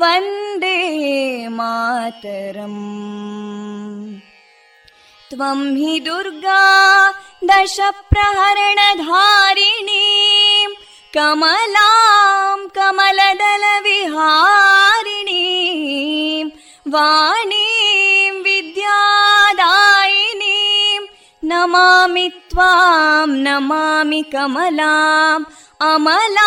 वन्दे मातरम् त्वं हि दुर्गा दशप्रहरणधारिणीं कमलां कमलदलविहारिणीं वाणीं विद्यादायिनीं नमामि त्वां नमामि कमलाम् अमलामतुलां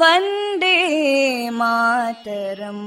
वन्दे मातरम्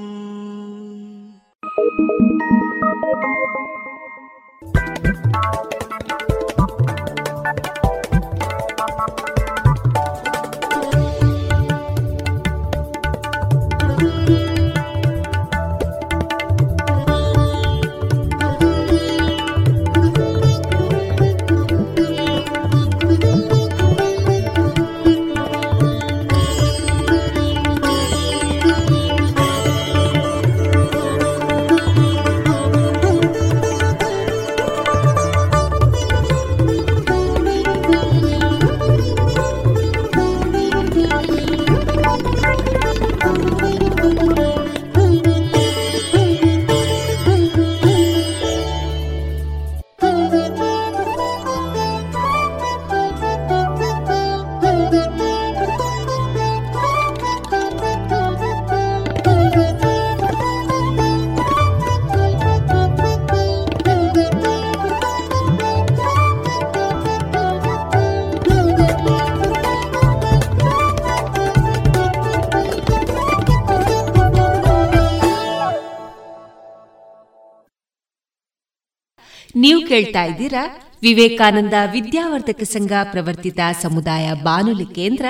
ಕೇಳ್ತಾ ಇದ್ದೀರಾ? ವಿವೇಕಾನಂದ ವಿದ್ಯಾವರ್ಧಕ ಸಂಘ ಪ್ರವರ್ತಿತ ಸಮುದಾಯ ಬಾನುಲಿ ಕೇಂದ್ರ,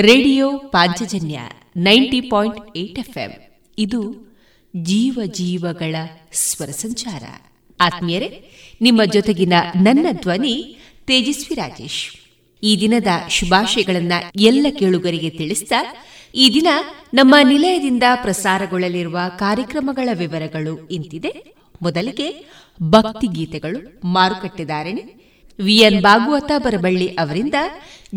radio Panchajanya ninety point eight F M ಇದು ಜೀವ ಜೀವಗಳ ಸ್ವರ ಸಂಚಾರ. ಆತ್ಮೀಯರೇ, ನಿಮ್ಮ ಜೊತೆಗಿನ ನನ್ನ ಧ್ವನಿ ತೇಜಸ್ವಿ ರಾಜೇಶ್. ಈ ದಿನದ ಶುಭಾಶಯಗಳನ್ನ ಎಲ್ಲ ಕೇಳುಗರಿಗೆ ತಿಳಿಸ್ತಾ, ಈ ದಿನ ನಮ್ಮ ನಿಲಯದಿಂದ ಪ್ರಸಾರಗೊಳ್ಳಲಿರುವ ಕಾರ್ಯಕ್ರಮಗಳ ವಿವರಗಳು ಇಂತಿದೆ. ಮೊದಲಿಗೆ ಭಕ್ತಿ ಗೀತೆಗಳು ಮಾರುಕಟ್ಟೆದಾರಣೆ ವಿಎನ್ ಭಾಗವತ ಬರಬಳ್ಳಿ ಅವರಿಂದ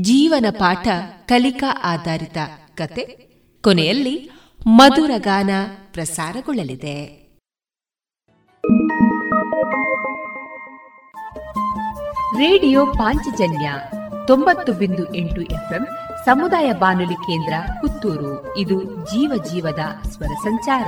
ಜೀವನ ಪಾಠ ಕಲಿಕಾ ಆಧಾರಿತ ಕತೆ. ಕೊನೆಯಲ್ಲಿ ಮಧುರ ಗಾನ ಪ್ರಸಾರಗೊಳ್ಳಲಿದೆ. ರೇಡಿಯೋ ಪಾಂಚಜನ್ಯ ತೊಂಬತ್ತು ಬಿಂದು ಎಂಟು ಎಫ್ಎಂ ಸಮುದಾಯ ಬಾನುಲಿ ಕೇಂದ್ರ ಪುತ್ತೂರು. ಇದು ಜೀವ ಜೀವದ ಸ್ವರ ಸಂಚಾರ.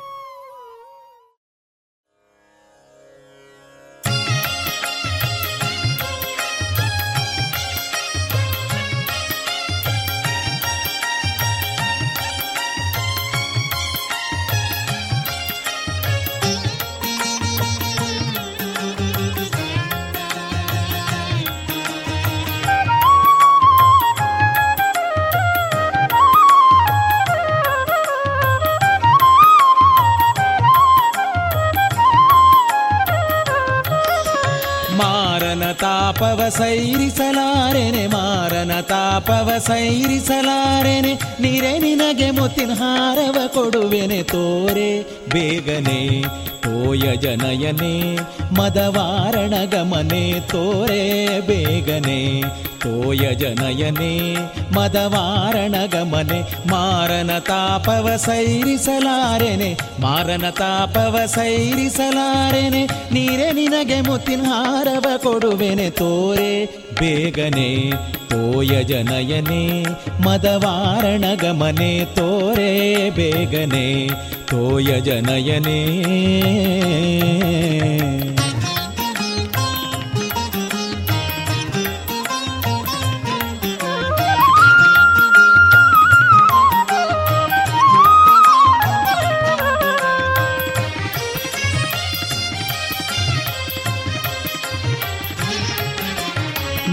ಸೈರಿಸಲಾರೆನೆ ನೀರೆ ನಿನಗೆ ಮುತ್ತಿನ ಹಾರವ ಕೊಡುವೆನೆ ತೋರೆ. ಬೇಗನೆ ತೋಯ ಜನಯನೆ ಮದವಾರಣ ಗಮನೆ ತೋರೆ. ಬೇಗನೆ ತೋಯ ಜನಯನೆ, ಮದವಾರಣ ಗಮನೆ, ಮಾರನ ತಾಪವ ಸೈರಿಸಲಾರೆನೆ, ಮಾರನ ತಾಪವ ಸೈರಿಸಲಾರೆನೆ, ನೀರೆ ನಿನಗೆ ಮುತ್ತಿನ ಹಾರವ ಕೊಡುವೆನೆ ತೋರೆ, ಬೇಗನೆ ತೋಯ ಜನಯನೆ, ಮದವಾರಣ ಗಮನೆ ತೋರೆ, ಬೇಗನೆ ತೋಯ ಜನಯನೇ.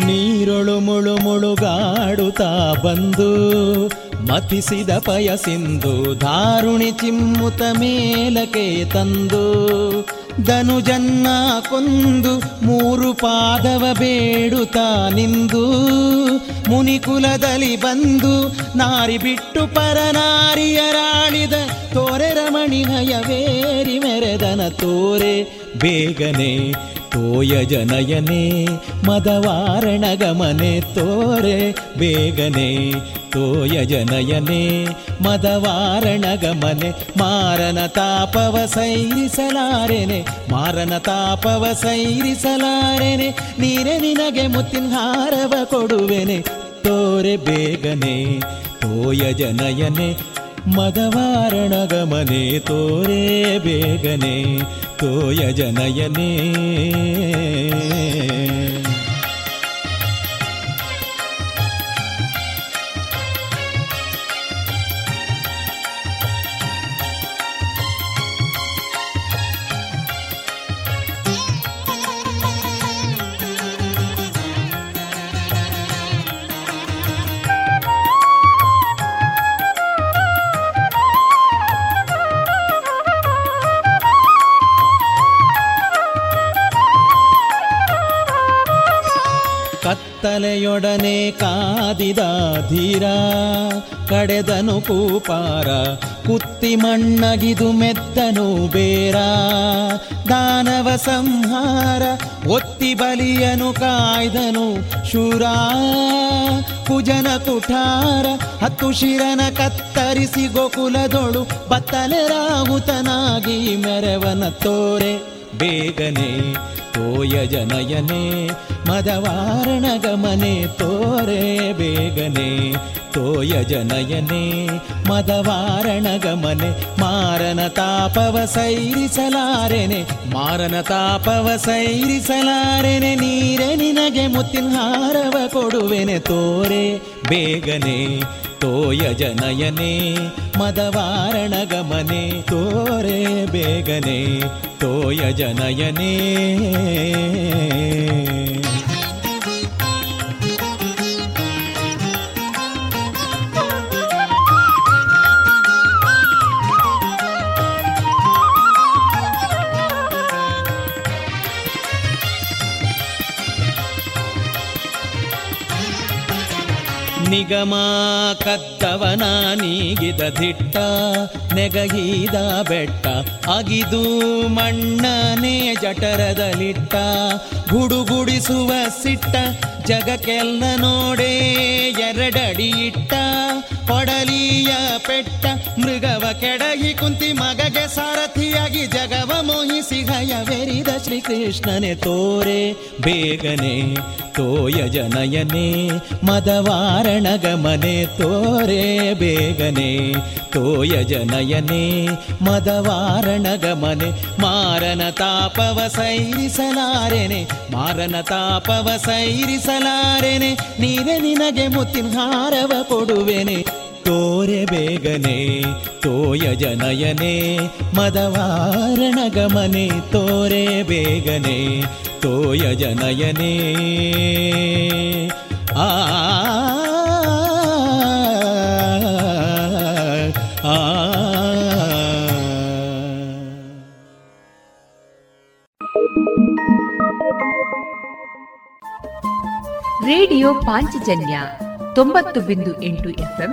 ನೀರೊಳು ಮುಳು ಮುಳುಗಾಡುತ್ತಾ ಬಂದು ಮತಿಸಿದ ಪಯಸಿಂದು ಧಾರುಣಿ ಚಿಮ್ಮುತ ಮೇಲಕ್ಕೆ ತಂದು ಧನುಜನ್ನ ಕೊಂದು ಮೂರು ಪಾದವ ಬೇಡುತ್ತಾ ನಿಂದು ಮುನಿಕುಲದಲ್ಲಿ ಬಂದು ನಾರಿ ಬಿಟ್ಟು ಪರನಾರಿಯರಾಳಿದ ತೋರೆ ರಮಣಿನಯವೇರಿ ಮೆರೆದನ ತೋರೆ ಬೇಗನೆ ತೋಯ ಜನಯನೆ ಮದವಾರಣ ಗಮನೆ ತೋರೆ, ಬೇಗನೆ. ತೋಯ ಜನಯನೆ ಮದವಾರಣ ಗಮನೆ ಮಾರನ ತಾಪವ ಸೈರಿಸಲಾರೆನೆ, ಮಾರನ ತಾಪವ ಸೈರಿಸಲಾರೆನೆ. ನೀರೆ ನಿನಗೆ ಮುತ್ತಿನ ಹಾರವ ಕೊಡುವೆನೆ, ತೋರೆ ಬೇಗನೆ. ತೋಯ ಜನಯನೆ ಮದವಾರಣ ಗಮನೆ ತೋರೆ ಬೇಗನೆ ತೋಯ ಜನಯನೇ. ತಲೆಯೊಡನೆ ಕಾದಿದ ಧೀರ, ಕಡೆದನು ಕೂಪಾರ, ಕುತ್ತಿ ಮಣ್ಣಗಿದು ಮೆತ್ತನು ಬೇರ. ದಾನವ ಸಂಹಾರ, ಒತ್ತಿ ಬಲಿಯನು ಕಾಯ್ದನು ಶೂರ. ಕುಜನ ಕುಠಾರ, ಹತ್ತು ಶಿರನ ಕತ್ತರಿಸಿ ಗೋಕುಲದೊಳು ಬತ್ತಲೆ ರಾಹುತನಾಗಿ ಮೆರವನ ತೋರೆ. ಬೇಗನೆ ತೋಯ ಜನಯನೆ, ಮದವಾರಣ ಗಮನೆ, ತೋರೆ ಬೇಗನೆ. ತೋಯ ಜನಯನೆ, ಮದವಾರಣ ಗಮನೆ, ಮಾರನ ತಾಪವ ಸೈರಿಸಲಾರೆನೆ, ಮಾರನ ತಾಪವ ಸೈರಿಸಲಾರೆನೆ, ನೀರೆ ನಿನಗೆ ಮುತ್ತಿನ ಹಾರವ ಕೊಡುವೆನೆ, ತೋರೆ ಬೇಗನೆ. ತೋಯ ಜನಯನೆ ಮದವಾರಣ ಗಮನೆ ತೋರೆ ಬೇಗನೆ ತೋಯ ಜನಯನೇ. ನಿಗಮ ಕದ್ದವನ ನೀಗಿದ ದಿಟ್ಟ, ನೆಗಗೀದ ಬೆಟ್ಟ, ಅಗಿದು ಮಣ್ಣನೆ ಜಠರದಲಿಟ್ಟ, ಗುಡುಗುಡಿಸುವ ಸಿಟ್ಟ, ಜಗಕ್ಕೆಲ್ಲ ನೋಡೇ ಎರಡಡಿ ಇಟ್ಟ. ಕೊಡಲಿಯ ಪೆಟ್ಟ ಮೃಗವ ಕೆಡಗಿ ಕುಂತಿ ಮಗಗೆ ಸಾರಥಿಯಾಗಿ ಜಗವ ಮೋಹಿಸಿ ಹಯವೆರಿದ ಶ್ರೀಕೃಷ್ಣನೆ ತೋರೆ, ಬೇಗನೆ ತೋಯ ಜನಯನೆ, ಮದವಾರಣ ಗಮನೆ ತೋರೆ, ಬೇಗನೆ ತೋಯ ಜನಯನೆ, ಮದವಾರಣ ಗಮನೆ, ಮಾರನ ತಾಪವ ಸೈರಿಸಲಾರೆನೆ, ಮಾರನ ತಾಪವ ಸೈರಿಸಲಾರೆನೆ ನೀನೆ ನಿನಗೆ ಮುತ್ತಿನ ಹಾರವ ಕೊಡುವೆನೆ. ತೋರೆ ಬೇಗನೆ ತೋಯ ಜನಯನೆ ಮದವಾರಣ ಗಮನೆ ತೋರೆ ಬೇಗನೆ ತೋಯ ಜನಯನೆ ಆ ಆ ರೇಡಿಯೋ ಪಾಂಚಜನ್ಯ ತೊಂಬತ್ತು ಬಿಂದು ಎಂಟು ಎಫ್ಎಂ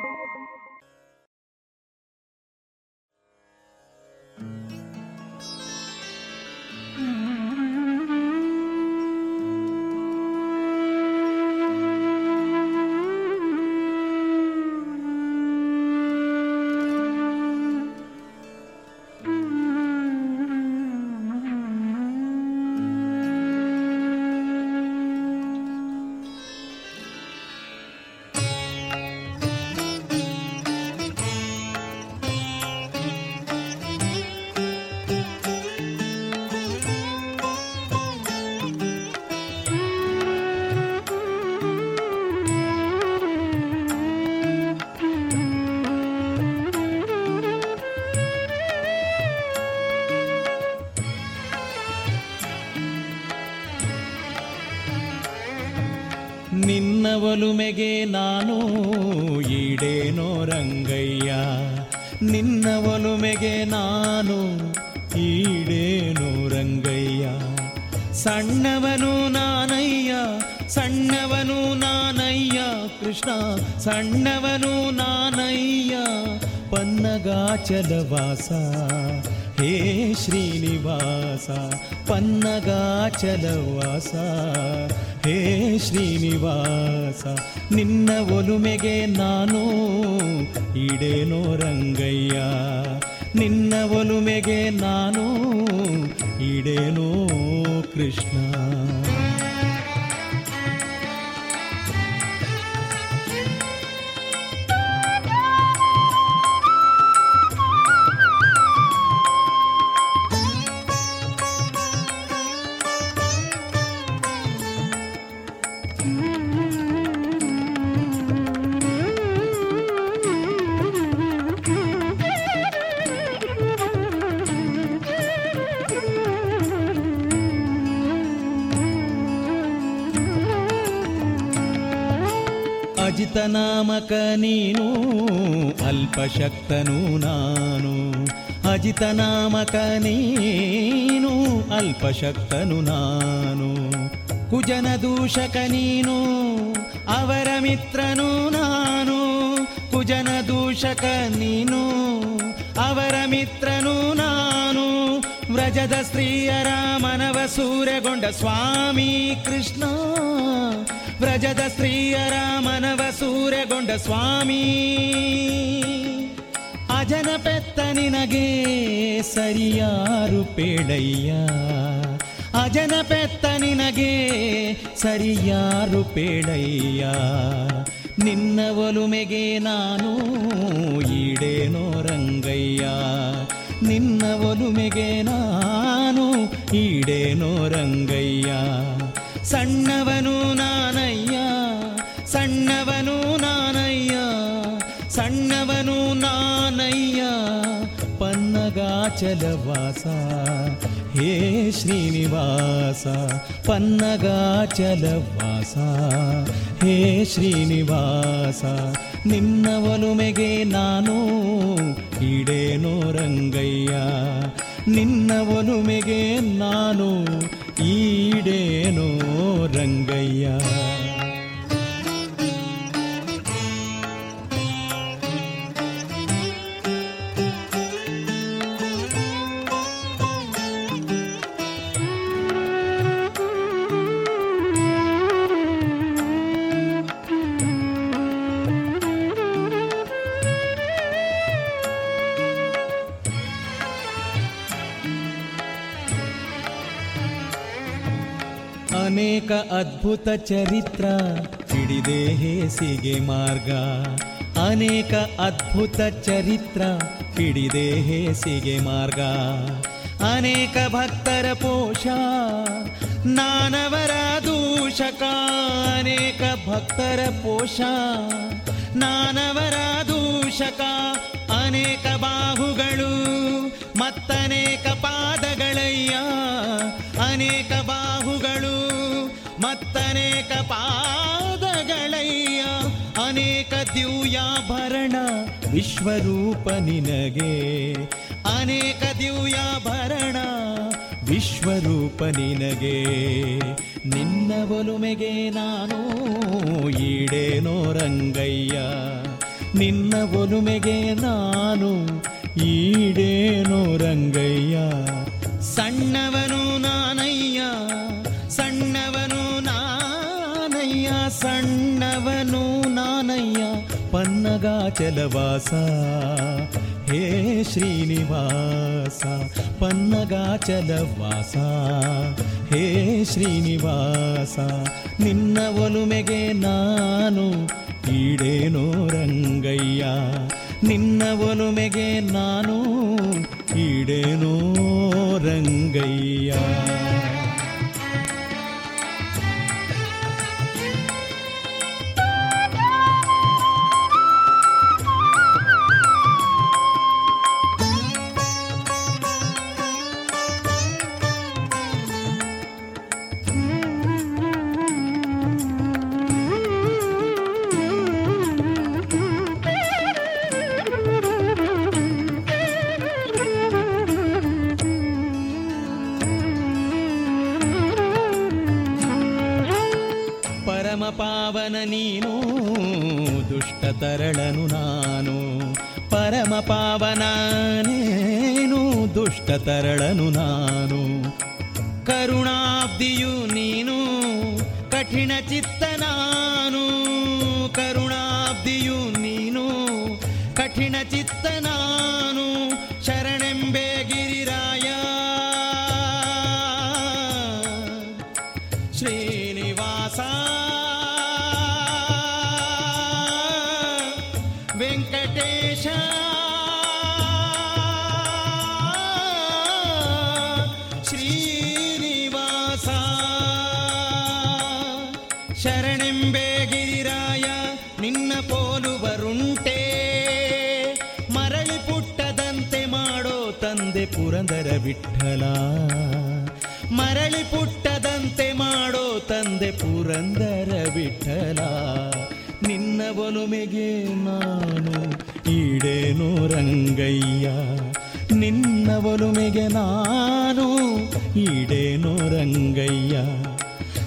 ನಾನು ಈಡೇನೋ ರಂಗಯ್ಯ. ನಿನ್ನ ಒಲುಮೆಗೆ ನಾನು ಇಡೇನೋ ಕೃಷ್ಣ. ಅಜಿತನಾಮಕ ನೀನು, ಅಲ್ಪಶಕ್ತನು ನಾನು. ಅಜಿತನಾಮಕ ನೀನು, ಅಲ್ಪಶಕ್ತನು ನಾನು. ಕುಜನ ದೂಷಕ ನೀನು, ಅವರ ಮಿತ್ರನು ನಾನು. ಕುಜನ ದೂಷಕ ನೀನು, ಅವರ ಮಿತ್ರನು ನಾನು. ವ್ರಜದ ಸ್ತ್ರೀಯರ ಮನವ ಸೂರ್ಯಗೊಂಡ ಸ್ವಾಮಿ ಕೃಷ್ಣ. ವ್ರಜದ ಸ್ತ್ರೀಯರ ಮನವ ಸೂರ್ಯಗೊಂಡ ಸ್ವಾಮಿ. ಅಜನ ಪೆತ್ತ ನಿನಗೆ ಸರಿಯಾರು ಪೇಡಯ್ಯ ಅಜನ ಪೆತ್ತ ನಿನಗೆ ಸರಿಯಾರು ಪೇಡಯ್ಯ ನಿನ್ನ ಒಲುಮೆಗೆ ನಾನು ಈಡೇನೋ ರಂಗಯ್ಯ. ನಿನ್ನ ಒಲುಮೆಗೆ ನಾನು ಈಡೇನೋ ರಂಗಯ್ಯ. ಸಣ್ಣವನು ನಾನಯ್ಯ. ಪನ್ನಗಾಚಲವಾಸ ಹೇ ಶ್ರೀನಿವಾಸ ಪನ್ನಗಾಚಲವಾಸ ಹೇ ಶ್ರೀನಿವಾಸ, ನಿನ್ನ ಒಲುಮೆಗೆ ನಾನು ಈಡೇನೋ ರಂಗಯ್ಯ. ನಿನ್ನ ಒಲುಮೆಗೆ ನಾನು ಈಡೇನೋ ರಂಗಯ್ಯ. ಅನೇಕ ಅದ್ಭುತ ಚರಿತ್ರ, ಹಿಡಿದೆ ಹೇಸಿಗೆ ಮಾರ್ಗ. ಅನೇಕ ಅದ್ಭುತ ಚರಿತ್ರ, ಹಿಡಿದೆ ಹೇಸಿಗೆ ಮಾರ್ಗ. ಅನೇಕ ಭಕ್ತರ ಪೋಷ, ನಾನವರ ದೂಷಕ. ಅನೇಕ ಭಕ್ತರ ಪೋಷ, ನಾನವರ ದೂಷಕ. ಅನೇಕ ಬಾಹುಗಳು, ಮತ್ತನೇಕ ಪಾದಗಳಯ್ಯ. ಅನೇಕ ಬಾಹುಗಳು ಮತ್ತನೇಕ ಪಾದಗಳಯ್ಯ, ಅನೇಕ ದಿವ್ಯಾಭರಣ ವಿಶ್ವರೂಪ ನಿನಗೆ. ಅನೇಕ ದಿವ್ಯಾಭರಣ ವಿಶ್ವರೂಪ ನಿನಗೆ. ನಿನ್ನ ಒಲುಮೆಗೆ ನಾನು ಈಡೇನೋ ರಂಗಯ್ಯ. ನಿನ್ನ ಒಲುಮೆಗೆ ನಾನು ಈಡೇನೋ ರಂಗಯ್ಯ. ಸಣ್ಣವನು ಪನ್ನಗಾಚಲವಾಸ. ಹೇ ಶ್ರೀನಿವಾಸ, ಪನ್ನಗಾಚಲವಾಸ. ಹೇ ಶ್ರೀನಿವಾಸ, ನಿನ್ನ ಒಲುಮೆಗೆ ನಾನು ಈಡೇನೋ ರಂಗಯ್ಯ. ನಿನ್ನ ಒಲುಮೆಗೆ ನಾನು ಈಡೇನೋ ರಂಗಯ್ಯ. ನೀನು, ದುಷ್ಟ ತರಳನು ನಾನು. ಪರಮ ಪಾವನ ನೀನು, ದುಷ್ಟ ತರಳನು ನಾನು. ಕರುಣಾಬ್ದಿಯು ನೀನು, ಕಠಿಣ ಚಿತ್ತ ನಾನು. ಕರುಣಾಬ್ದಿಯು ನೀನು, ಕಠಿಣ ಚಿತ್ತ ನಾನು. ಪುರಂದರ ವಿಠಲ. ಮರಳಿ ಪುಟ್ಟದಂತೆ ಮಾಡೋ ತಂದೆ ಪುರಂದರ ವಿಠಲ. ನಿನ್ನ ಒಲುಮೆಗೆ ನಾನು, ಈಡೇನು ರಂಗಯ್ಯ. ನಿನ್ನ ಒಲುಮೆಗೆ ನಾನು, ಈಡೇನು ರಂಗಯ್ಯ.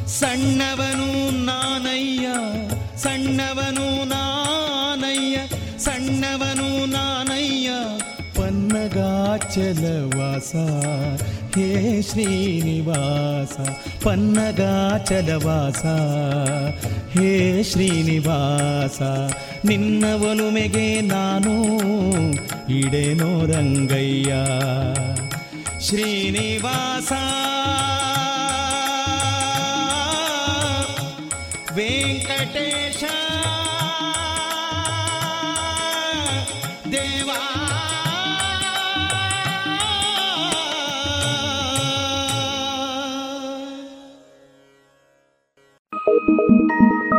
ಸಣ್ಣವನು ನಾನಯ್ಯ ಸಣ್ಣವನು ನಾನಯ್ಯ ಸಣ್ಣವನು ನಾನಯ್ಯ. ಪನ್ನಗಾಚಲವಾಸ. ಹೇ ಶ್ರೀನಿವಾಸ ಪನ್ನಗಾಚಲವಾಸ. ಹೇ ಶ್ರೀನಿವಾಸ ನಿನ್ನ ಒಲುಮೆಗೆ ನಾನು ಇಡೇನೋ ರಂಗಯ್ಯ. ಶ್ರೀನಿವಾಸ.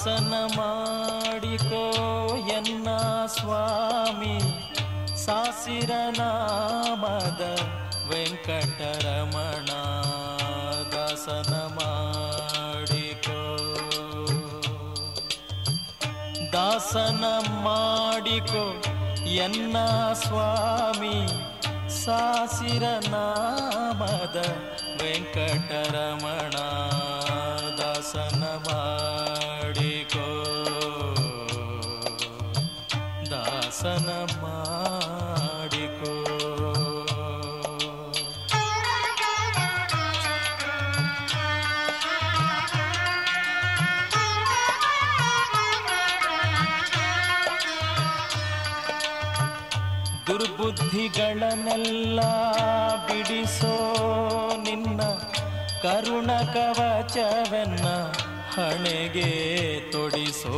ದಾಸನ ಮಾಡಿಕೋ ಎನ್ನ ಸ್ವಾಮಿ. ಸಾಸಿರ ನಾಮದ ವೆಂಕಟರಮಣ ದಾಸನ ಮಾಡಿಕೋ. ದಾಸನ ಮಾಡಿಕೋ ಎನ್ನ ಸ್ವಾಮಿ. ಸಾಸಿರ ನಾಮದ ವೆಂಕಟರಮಣ ದುರ್ಬುದ್ಧಿಗಳನ್ನೆಲ್ಲ ಬಿಡಿಸೋ ನಿನ್ನ ಕರುಣ ಕವಚವೆನ್ನ ಹಣೆಗೆ ತೊಡಿಸೋ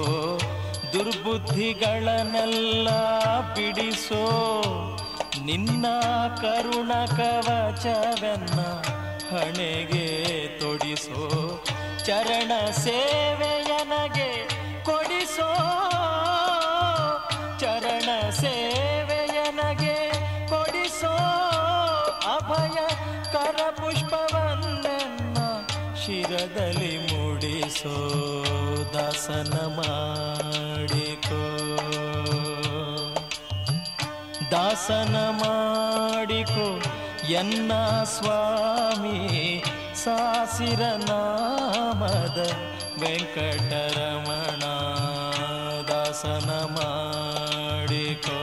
ದುರ್ಬುದ್ಧಿಗಳನ್ನೆಲ್ಲ ಬಿಡಿಸೋ ನಿನ್ನ ಕರುಣ ಕವಚವೆನ್ನ ಹಣೆಗೆ ತೊಡಿಸೋ ಚರಣ ಸೇವೆಯನಗೆ ಕೊಡಿಸೋ ಮೂಡಿಸೋ ದಾಸನ ಮಾಡಿಕೋ ದಾಸನ ಮಾಡಿಕೋ ಎನ್ನ ಸ್ವಾಮಿ ಸಾಸಿರ ನಾಮದ ವೆಂಕಟರಮಣ. ದಾಸನ ಮಾಡಿಕೋ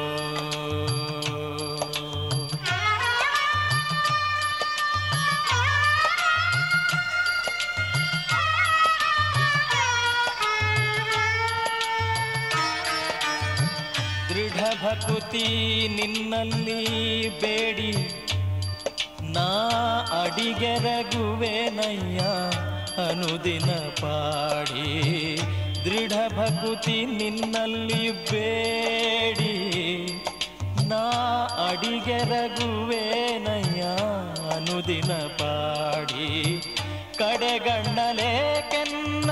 ಭಕುತಿ ನಿನ್ನಲ್ಲಿ ಬೇಡಿ. ನಾ ಅಡಿಗೆರಗುವೆನಯ್ಯ ಅನುದಿನ ಪಾಡಿ. ದೃಢ ಭಕುತಿ ನಿನ್ನಲ್ಲಿ ಬೇಡಿ. ನಾ ಅಡಿಗೆರಗುವೆನಯ್ಯ ಅನುದಿನ ಪಾಡಿ. ಕಡೆಗಣ್ಣಲೆ ಕೆನ್ನ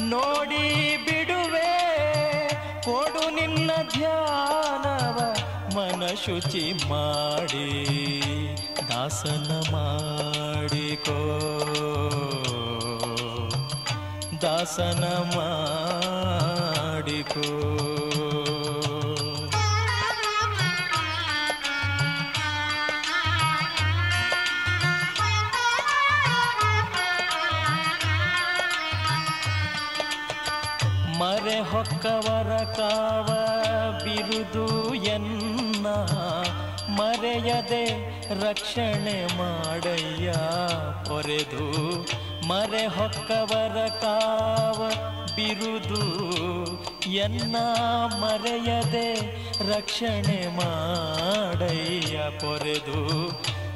ನೋಡಿ ಶುಚಿ ಮಾಡಿ ದಾಸನ ಮಾಡಿಕೋ. ದಾಸನ ಮಾಡಿಕೋ. ಮರೆ ಹೊಕ್ಕವರ ಕಾವ ಬಿರುದು ಎನ್ನ ಮರೆಯದೆ ರಕ್ಷಣೆ ಮಾಡಯ್ಯ. ಪೊರೆದು ಮರೆ ಹೊಕ್ಕವರ ಕಾವ ಬಿರುದು. ಎನ್ನ ಮರೆಯದೆ ರಕ್ಷಣೆ ಮಾಡಯ್ಯ. ಪೊರೆದು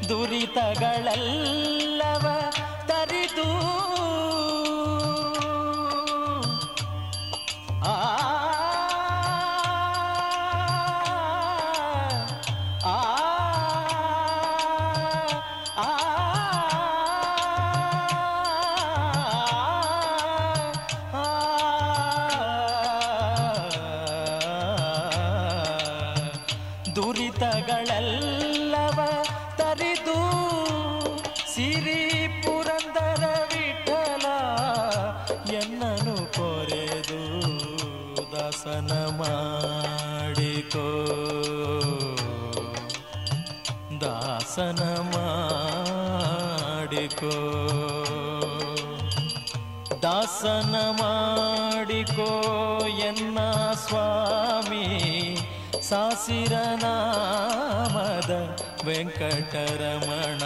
ದುರಿತಗಳೆಲ್ಲವ ತರಿದು ಸಾಸಿರ ನಾಮದ ವೆಂಕಟರಮಣ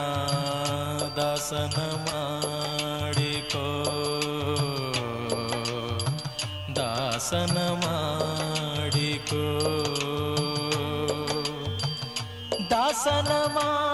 ದಾಸನ ಮಾಡಿಕೋ. ದಾಸನ ಮಾಡಿಕೋ. ದಾಸನ ಮಾಡಿಕೋ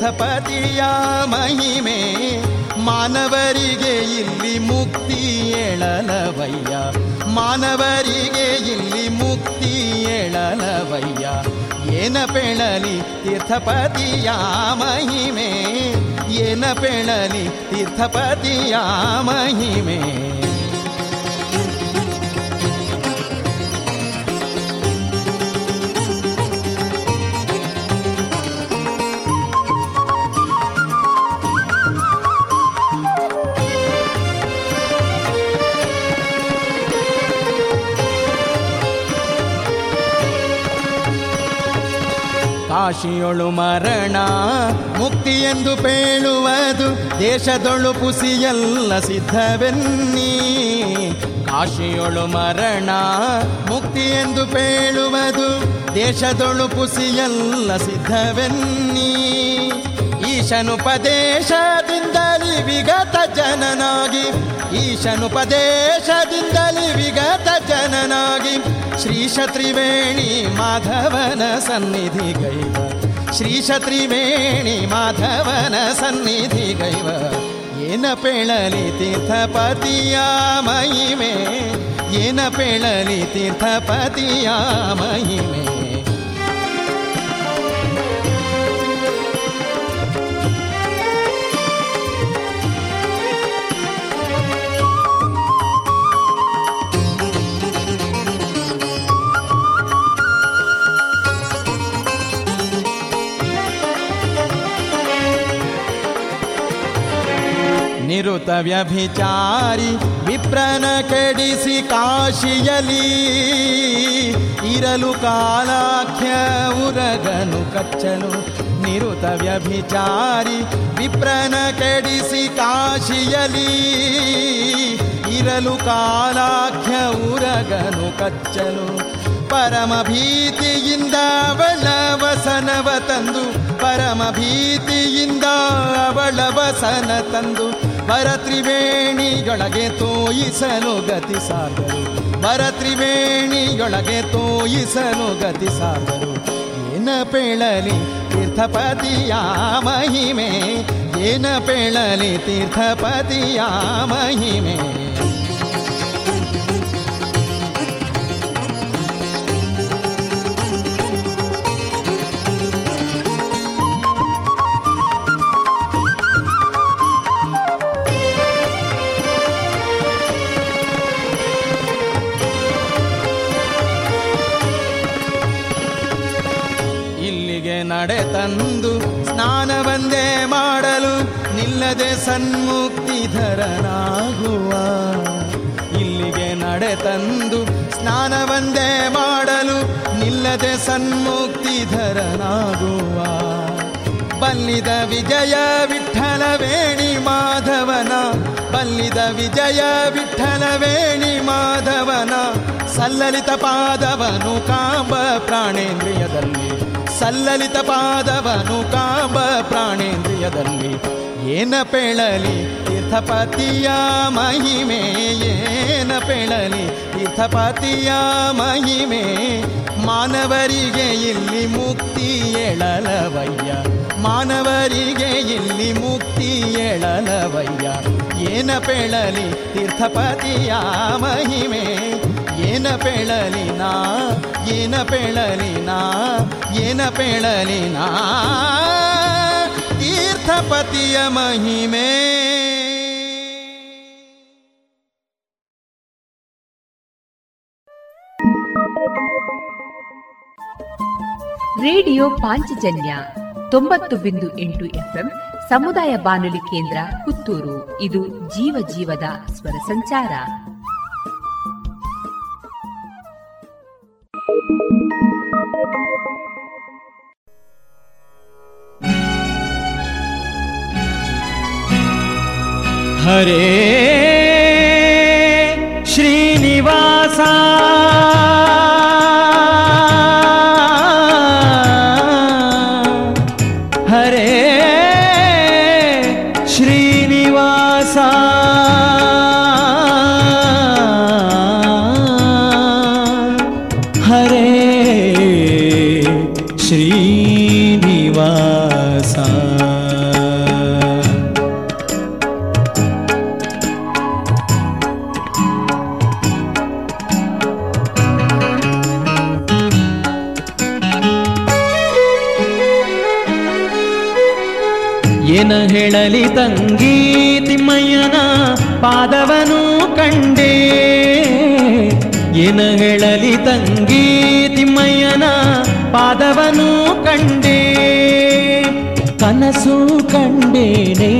ತೀರ್ಥಪತಿಯ ಮಹಿಮೆ, ಮಾನವರಿಗೆ ಇಲ್ಲಿ ಮುಕ್ತಿ ಎಳಲವಯ್ಯ ಮಾನವರಿಗೆ ಇಲ್ಲಿ ಮುಕ್ತಿ ಎಳಲವಯ್ಯ ಏನ ಪೆಳಲಿ ತೀರ್ಥಪತಿಯ ಮಹಿಮೆ, ಏನ ಪೆಳಲಿ ತೀರ್ಥಪತಿಯ ಮಹಿಮೆ. ಕಾಶಿಯೊಳು ಮರಣ ಮುಕ್ತಿ ಎಂದು ಪೇಳುವುದು ದೇಶದೊಳು ಪುಸಿಯಲ್ಲ ಸಿದ್ಧವೆನ್ನಿ. ಕಾಶಿಯೊಳು ಮರಣ ಮುಕ್ತಿ ಎಂದು ಪೇಳುವುದು ದೇಶದೊಳು ಪುಸಿಯಲ್ಲ ಸಿದ್ಧವೆನ್ನಿ. ಈಶನುಪದೇಶದಿಂದಲಿ ವಿಗತ ಜನನಾಗಿ, ಈಶನುಪದೇಶದಿಂದಲಿ ವಿಗತ ಜನನಾಗಿ ಶ್ರೀ ತ್ರಿವೇಣಿ ಮಾಧವನ ಸನ್ನಿಧಿ ಗೈವ. ಶ್ರೀ ತ್ರಿವೇಣಿ ಮಾಧವನ ಸನ್ನಿಧಿ ಗೈವ. ಏನ ಪೇಳಲಿ ತೀರ್ಥಪತಿಯ ಮಹಿಮೆ ಏನ ಪೇಳಲಿ ತೀರ್ಥಪತಿಯ ಮಹಿಮೆ ನಿರುತ ವ್ಯಭಿಚಾರಿ ವಿಪ್ರನ ಕೆಡಿಸಿ ಕಾಶಿಯಲಿ ಇರಲು ಕಾಲಾಖ್ಯ ಉರಗನು ಕಚ್ಚಲು ನಿರುತ ವ್ಯಭಿಚಾರಿ ವಿಪ್ರನ ಕೆಡಿಸಿ ಕಾಶಿಯಲಿ ಇರಲು ಕಾಲಾಖ್ಯ ಉರಗನು ಕಚ್ಚಲು ಪರಮ ಭೀತಿಯಿಂದ ಅವಳ ವಸನವ ತಂದು ಪರಮ ಭೀತಿಯಿಂದ ಅವಳ ವಸನ ತಂದು ಭರತ್ರಿವೇಣಿಯೊಳಗೆ ತೋಯಿಸಲು ಗತಿ ಸಾದರು. ಭರತ್ರಿವೇಣಿಯೊಳಗೆ ತೋಯಿಸಲು ಗತಿ ಸಾದರು. ಏನ ಪೇಳಲಿ ತೀರ್ಥಪತಿಯ ಮಹಿಮೆ? ಏನ ಪೇಳಲಿ ತೀರ್ಥಪತಿಯ ಮಹಿಮೆ? ನಡೆ ತಂದು ಸ್ನಾನವಂದೇ ಮಾಡಲು ನಿಲ್ಲದೆ ಸನ್ಮುಕ್ತಿಧರನಾಗುವ ಇಲ್ಲಿಗೆ ನಡೆ ತಂದು ಸ್ನಾನವಂದೇ ಮಾಡಲು ನಿಲ್ಲದೆ ಸನ್ಮುಕ್ತಿಧರನಾಗುವ ಬಲ್ಲಿದ ವಿಜಯ ವಿಠಲ ವೇಣಿ ಮಾಧವನ, ಬಲ್ಲಿದ ವಿಜಯ ವಿಠಲ ವೇಣಿ ಮಾಧವನ, ಸಲ್ಲಲಿತ ಪಾದವನು ಕಾಂಬ ಪ್ರಾಣೇಂದ್ರಿಯದಲ್ಲಿ ಸಲ್ಲಲಿತ ಪಾದವನು ಕಾಂಬ ಪ್ರಾಣೇಂದ್ರಿಯದಲ್ಲಿ. ಏನ ಪೆಳಲಿ ತೀರ್ಥಪತಿಯ ಮಹಿಮೆ ಏನ ಪೆಳಲಿ ತೀರ್ಥಪತಿಯ ಮಹಿಮೆ? ಮಾನವರಿಗೆ ಇಲ್ಲಿ ಮುಕ್ತಿ ಎಳಲವಯ್ಯ ಮಾನವರಿಗೆ ಇಲ್ಲಿ ಮುಕ್ತಿ ಎಳಲವಯ್ಯ ಏನ ಪೆಳಲಿ ತೀರ್ಥಪತಿಯ ಮಹಿಮೆ? ಏನ ಪೇಳಲಿ ನಾ ಏನ ಪೇಳಲಿ ನಾ ಏನ ಪೇಳಲಿ ನಾ ತೀರ್ಥಪತಿಯ ಮಹಿಮೆ. ರೇಡಿಯೋ ಪಾಂಚಜನ್ಯ ತೊಂಬತ್ತು ಬಿಂದು ಎಂಟು ಎಫ್ಎಂ ಸಮುದಾಯ ಬಾನುಲಿ ಕೇಂದ್ರ ಪುತ್ತೂರು. ಇದು ಜೀವ ಜೀವದ ಸ್ವರ ಸಂಚಾರ. ಹರೇ ಪಾದವನು ಕಂಡೆ, ಕನಸು ಕಂಡೇನೆ,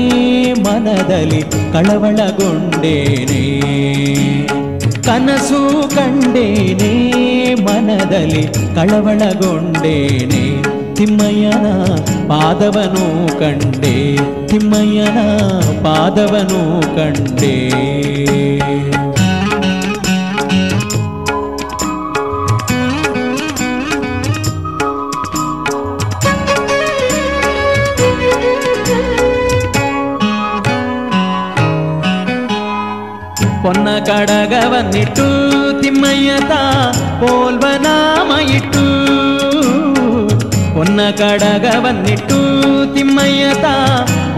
ಮನದಲ್ಲಿ ಕಳವಳಗೊಂಡೇನೆ. ಕನಸು ಕಂಡೇನೆ, ಮನದಲ್ಲಿ ಕಳವಳಗೊಂಡೇನೆ. ತಿಮ್ಮಯ್ಯನ ಪಾದವನು ಕಂಡೆ, ತಿಮ್ಮಯ್ಯನ ಪಾದವನು ಕಂಡೆ. ಕಡಗವನ್ನಿಟ್ಟು ತಿಮ್ಮಯ್ಯತ ಪೋಲ್ವನಾಮ ಇಟ್ಟು ಹೊನ್ನ ಕಡಗವನ್ನಿಟ್ಟು ತಿಮ್ಮಯ್ಯತ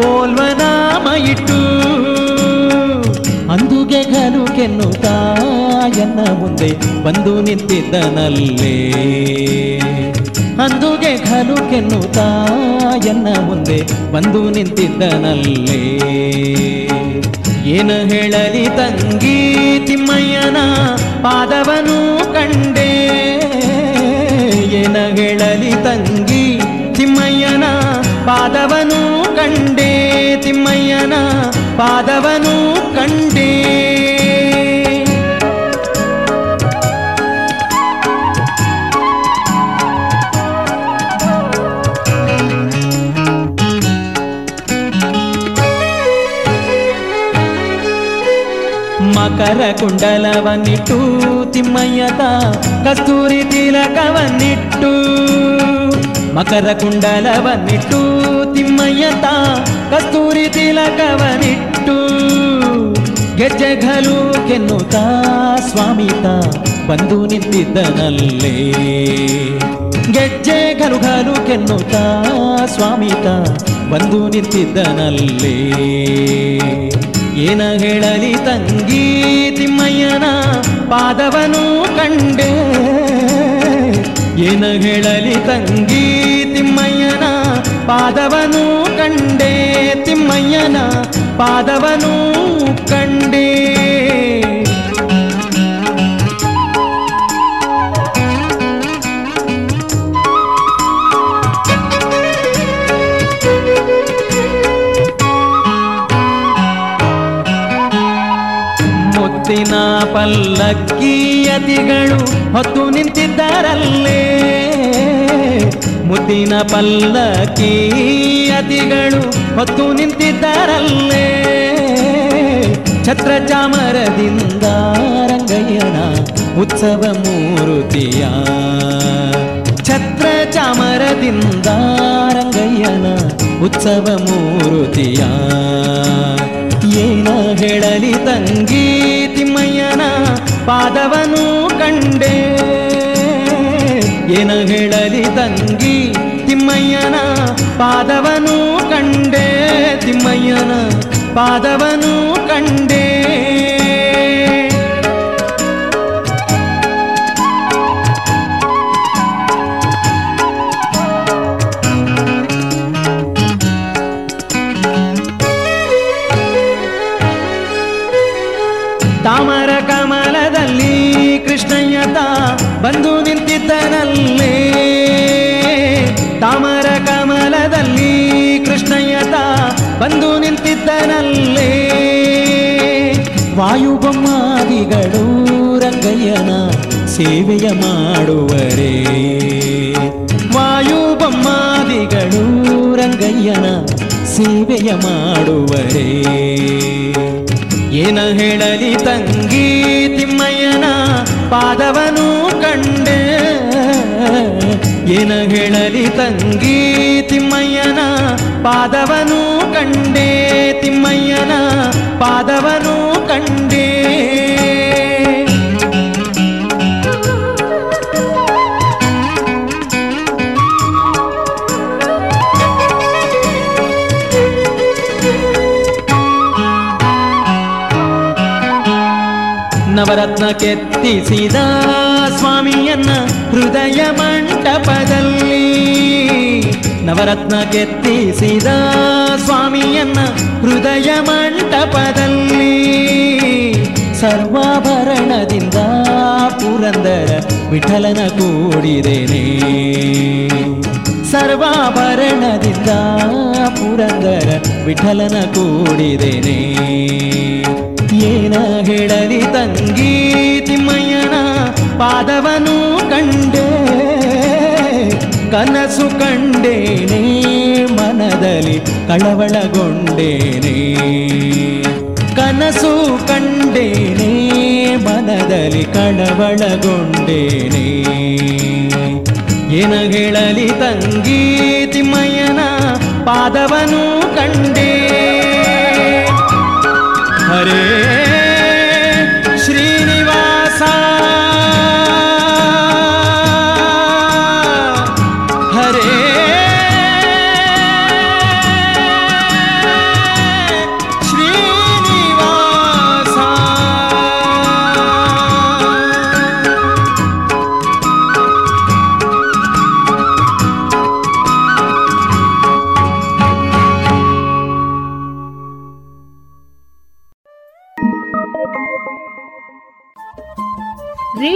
ಪೋಲ್ವನಾಮ ಇಟ್ಟು ಅಂದುಗೆ ಘನು ಕೆನ್ನುತ್ತಾ ಎನ್ನ ಮುಂದೆ ಬಂದು ನಿಂತಿದ್ದನಲ್ಲೇ. ಅಂದುಗೆ ಘನು ಕೆನ್ನುತ್ತಾ ಎನ್ನ ಮುಂದೆ ಬಂದು ನಿಂತಿದ್ದನಲ್ಲೇ. ಏನು ಹೇಳಲಿ ತಂಗಿ ತಿಮ್ಮಯ್ಯನ ಪಾದವನು ಕಂಡೆ. ಏನ ಹೇಳಲಿ ತಂಗಿ ತಿಮ್ಮಯ್ಯನ ಪಾದವನು ಕಂಡೆ. ತಿಮ್ಮಯ್ಯನ ಪಾದವನು ಕಂಡೆ. ಮಕರ ಕುಂಡಲವನ್ನಿಟ್ಟು ತಿಮ್ಮಯ್ಯತ ಕಸ್ತೂರಿ ತಿಲಕವನ್ನಿಟ್ಟು ಮಕರ ಕುಂಡಲವನ್ನಿಟ್ಟು ತಿಮ್ಮಯ್ಯತ ಕಸ್ತೂರಿ ತಿಲಕವನ್ನಿಟ್ಟು, ಗೆಜ್ಜೆಗಳು ಕೆನ್ನುತ್ತಾ ಸ್ವಾಮಿತ ಬಂದು ನಿಂತಿದ್ದನಲ್ಲೇ. ಗೆಜ್ಜೆ ಗಲು ಕೆನ್ನುತ್ತಾ ಸ್ವಾಮಿತ ಬಂದು ನಿಂತಿದ್ದನಲ್ಲೇ. ಏನ ಹೇಳಲಿ ತಂಗಿ ತಿಮ್ಮಯ್ಯನ ಪಾದವನು ಕಂಡೆ. ಏನ ಹೇಳಲಿ ತಂಗಿ ತಿಮ್ಮಯ್ಯನ ಪಾದವನು ಕಂಡೆ. ತಿಮ್ಮಯ್ಯನ ಪಾದವನು ಕಂಡೆ. ಪಲ್ಲಕ್ಕಿಯತಿಗಳು ಹೊತ್ತು ನಿಂತಿದ್ದಾರಲ್ಲೇ. ಮುದ್ದಿನ ಪಲ್ಲಕ್ಕಿಯತಿಗಳು ಹೊತ್ತು ನಿಂತಿದ್ದಾರಲ್ಲೇ. ಛತ್ರ ಚಾಮರದಿಂದ ರಂಗಯ್ಯನ ಉತ್ಸವ ಮೂರುತಿಯ. ಛತ್ರ ಚಾಮರದಿಂದ ರಂಗಯ್ಯನ ಉತ್ಸವ ಮೂರುತಿಯ. ಏನ ಹೇಳಲಿ ತಂಗಿ? ಪಾದವನು ಕಂಡೆ ಏನ ಹೇಳಲಿ ತಂಗಿ ತಿಮ್ಮಯ್ಯನ ಪಾದವನು ಕಂಡೆ ತಿಮ್ಮಯ್ಯನ ಪಾದವನು ಕಂಡೆ ತಾಮರ ಕಮಲದಲ್ಲಿ ಕೃಷ್ಣಯ್ಯತ ಬಂದು ನಿಂತಿದ್ದನಲ್ಲೇ. ವಾಯುಬೊಮ್ಮಾದಿಗಳು ರಂಗಯ್ಯನ ಸೇವೆಯ ಮಾಡುವರೇ. ವಾಯುಬೊಮ್ಮಾದಿಗಳು ರಂಗಯ್ಯನ ಸೇವೆಯ ಮಾಡುವರೇ. ಏನ ಹೇಳಲಿ ತಂಗಿ ತಿಮ್ಮಯ್ಯನ ಪಾದವನು ಕಂಡೆ. ಏನ ಹೇಳಲಿ ತಂಗಿ ತಿಮ್ಮಯ್ಯನ? ಪಾದವನು ಕಂಡೆ ತಿಮ್ಮಯ್ಯನ? ಪಾದವನು ಕಂಡೆ. ನವರತ್ನ ಕೆತ್ತಿಸಿದ ಸ್ವಾಮಿಯನ್ನ ಹೃದಯ ಮಂಟಪದಲ್ಲಿ ನವರತ್ನ ಕೆತ್ತಿಸಿದ ಸ್ವಾಮಿಯನ್ನ ಹೃದಯ ಮಂಟಪದಲ್ಲಿ ಸರ್ವಾಭರಣದಿಂದ ಪುರಂದರ ವಿಠಲನ ಕೂಡಿದೇನೆ. ಸರ್ವಾಭರಣದಿಂದ ಪುರಂದರ ವಿಠಲನ ಕೂಡಿದೇನೆ. ಏನ ಹೇಳಲಿ ತಂಗಿ ತಿಮ್ಮಯ್ಯನ ಪಾದವನು ಕಂಡೆ ಕನಸು ಕಂಡೇನೆ, ಮನದಲ್ಲಿ ಕಳವಳಗೊಂಡೇನೆ. ಕನಸು ಕಂಡೇನೆ, ಮನದಲ್ಲಿ ಕಳವಳಗೊಂಡೇನೆ. ಏನ ಹೇಳಲಿ ತಂಗಿ ತಿಮ್ಮಯ್ಯನ ಪಾದವನು ಕಂಡೇ. ಹರೇ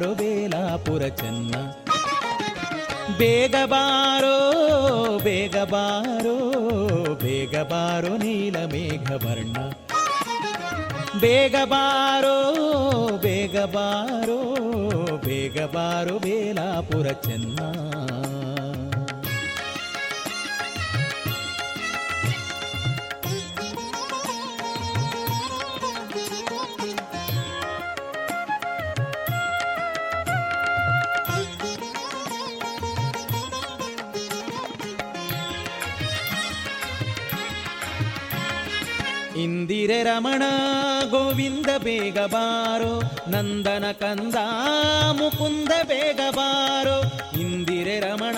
ಬಾರೋ ಬೇಲಾಪುರ ಚೆನ್ನ ಬೇಗ ಬಾರೋ ಬೇಗ ಬಾರೋ ಬೇಗ ಬಾರೋ ನೀಲ ಮೇಘವರ್ಣ ಬೇಗ ಬಾರೋ ಬೇಗ ಬಾರೋ ಬೇಗ ಬಾರೋ ಬೇಲಾಪುರ ಚೆನ್ನ ಇಂದಿರೆ ರಮಣ, ಗೋವಿಂದ ಬೇಗ ಬಾರೋ, ನಂದನ ಕಂದ, ಮುಕುಂದ ಬೇಗ ಬಾರೋ. ಇಂದಿರೆ ರಮಣ,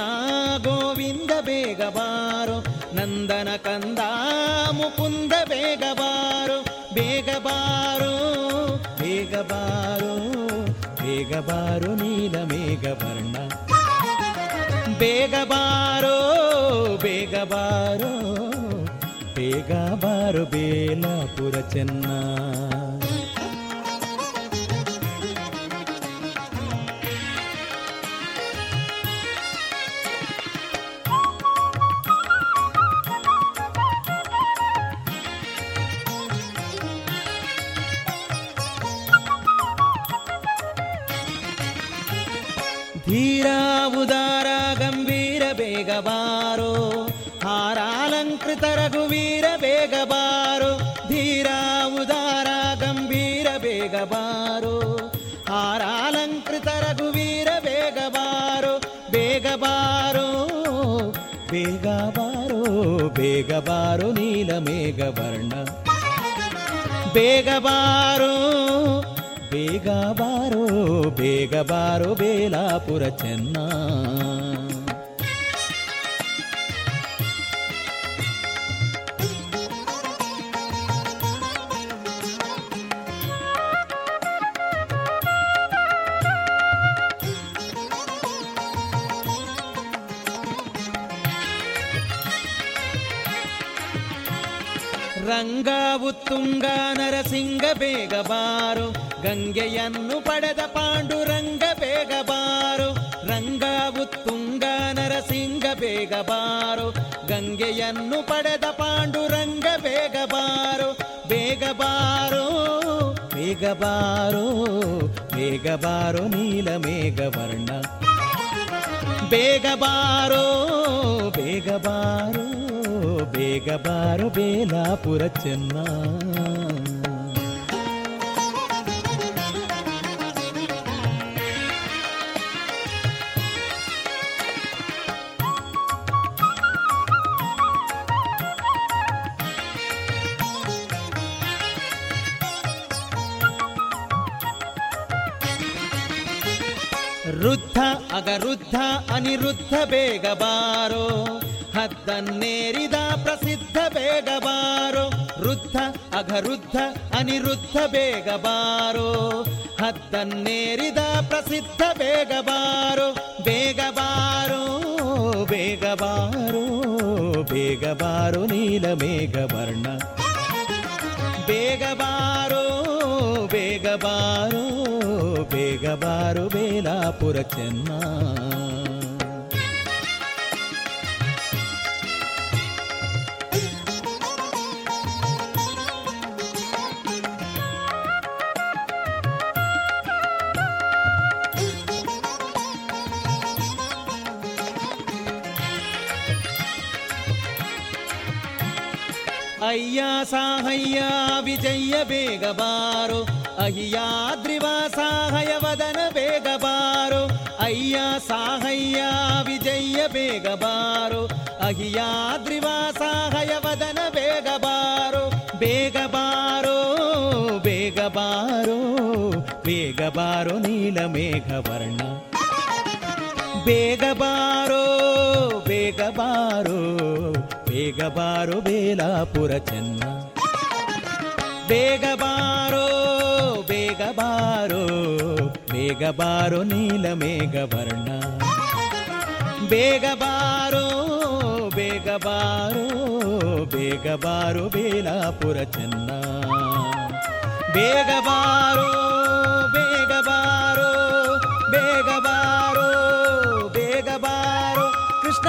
ಗೋವಿಂದ ಬೇಗ ಬಾರೋ, ನಂದನ ಕಂದ, ಮುಕುಂದ ಬೇಗ ಬಾರೋ. ಬೇಗ ಬಾರೋ ಬೇಗ ಬಾರೋ ಬೇಗ ಬಾರೋ ನೀಲ ಮೇಘ ವರ್ಣ. ಬೇಗ ಬಾರೋ ಬೇಗ ಬಾರೋ. ಬೇಗ ಬಾರೋ ಬೇಲಾಪುರ ಚೆನ್ನ ಧೀರ ಉದಾರ ಗಂಭೀರ ಬೇಗ ಬೇಗ ಬಾರೋ ಬೇಗ ಬಾರೋ ನೀಲ ಮೇಘ ವರ್ಣ. ಬೇಗ ಬಾರೋ ಬೇಗ ಬಾರೋ ಬೇಗ ಬಾರೋ ಬೇಲಾಪುರ ಚೆನ್ನ. ರಂಗ ತುಂಗ ನರಸಿಂಗ ಬೇಗ ಗಂಗೆಯನ್ನು ಪಡೆದ ಪಾಂಡುರಂಗ ಬೇಗ ಬಾರೋ. ರಂಗ ತುಂಗ ನರಸಿಂಗ ಬೇಗ ಬಾರೋ. ಗಂಗೆಯನ್ನು ಪಡೆದ ಪಾಂಡುರಂಗ ಬೇಗ ಬಾರೋ. ಬೇಗ ಬಾರೋ ಬೇಗ ಬಾರೋ, ಬೇಗ ನೀಲ ಮೇಘ ವರ್ಣ. ಬೇಗ ಬಾರೋ, ಬೇಗ ಬೇಗ ಬಾರೋ ಬೇಲಾಪುರ ಚೆನ್ನ ವೃದ್ಧ ಅಗರುದ್ಧ ಅನಿರುದ್ಧ ಬೇಗ ಬಾರೋ ಹದ್ದನ್ನೇರಿದ ಪ್ರಸಿದ್ಧ ಬೇಗಬಾರೋ, ವೃದ್ಧ, ಅಗರುದ್ಧ, ಅನಿರುದ್ಧ ಬೇಗ ಬಾರೋ ಹದ್ದನ್ನೇರಿದ ಪ್ರಸಿದ್ಧ ಬೇಗಬಾರೋ ಬೇಗಬಾರೋ ಬೇಗಬಾರೋ ಬೇಗಬಾರೋ ಬೇಗ ಬಾರೋ ಬೇಗ ಬಾರೋ ನೀಲ ಮೇಘ ವರ್ಣ ಬೇಗ ಬಾರೋ ಬೇಗ ಬಾರೋ ಬೇಗ ಬಾರೋ ಬೇಲಾಪುರ ಚೆನ್ನ. ಅಯ್ಯ, ಸಾಹಯ್ಯ ವಿಜಯ ಬೇಗ ಬಾರೋ. ಅಹಿಯಾದ್ರಿವ ಸಾಹಯ, ವದನ, ಬೇಗ ಬಾರೋ. ಅಯ್ಯ, ಸಾಹಯ್ಯ ವಿಜಯ ಬೇಗ ಬಾರೋ. ಅಹಿಯಾದ್ರಿವ ಸಾಹಯ, ವದನ, ಬೇಗ ಬಾರೋ. ಬೇಗ ಬಾರೋ ಬೇಗ ಬಾರೋ. ಬೇಗ ಬಾರೋ, ನೀಲ, ಮೇಘ, ವರ್ಣ. ಬೇಗ ಬಾರೋ ಬೇಗ ಬಾರೋ. ಬೇಗ ಬಾರೋ ಬೇಲಾಪುರ ಚೆನ್ನ ಬೇಗ ಬಾರೋ ಬೇಗ ಬಾರೋ ಬೇಗ ಬಾರೋ ನೀಲ ಮೇಘ ವರ್ಣ ಬೇಗ ಬಾರೋ ಬೇಗ ಬಾರೋ ಬೇಗ ಬಾರೋ ಬೇಲಾಪುರ ಚೆನ್ನ ಬೇಗ ಬಾರೋ ಬೇಗ ಬಾರೋ ಬೇಗ ಬಾರೋ ಬೇಗ ಬಾರೋ ಕೃಷ್ಣ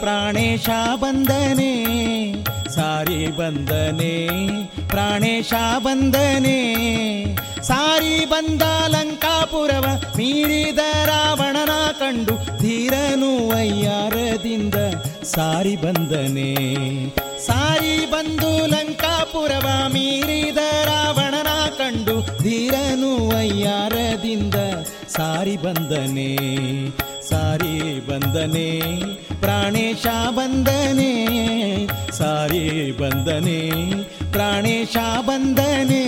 ಪ್ರಾಣೇಶ ಬಂದನೆ ಸಾರಿ ಬಂದನೆ ಪ್ರಾಣೇಶ ಬಂದನೆ ಸಾರಿ ಬಂದ ಲಂಕಾಪುರವ ಮೀರಿದ ರಾವಣನ ಕಂಡು ಧೀರನು ಅಯ್ಯಾರದಿಂದ ಸಾರಿ ಬಂದನೆ ಸಾರಿ ಬಂದು ಲಂಕಾಪುರವ ಮೀರಿದ ರಾವಣನ ಕಂಡು ಧೀರನು ಅಯ್ಯಾರದಿಂದ ಸಾರಿ ಬಂದನೆ ಸಾರಿ ಬಂದನೆ ಪ್ರಾಣೇಶ ಬಂದನೆ ಸಾರಿ ಬಂದನೆ ಪ್ರಾಣೇಶ ಬಂದನೆ.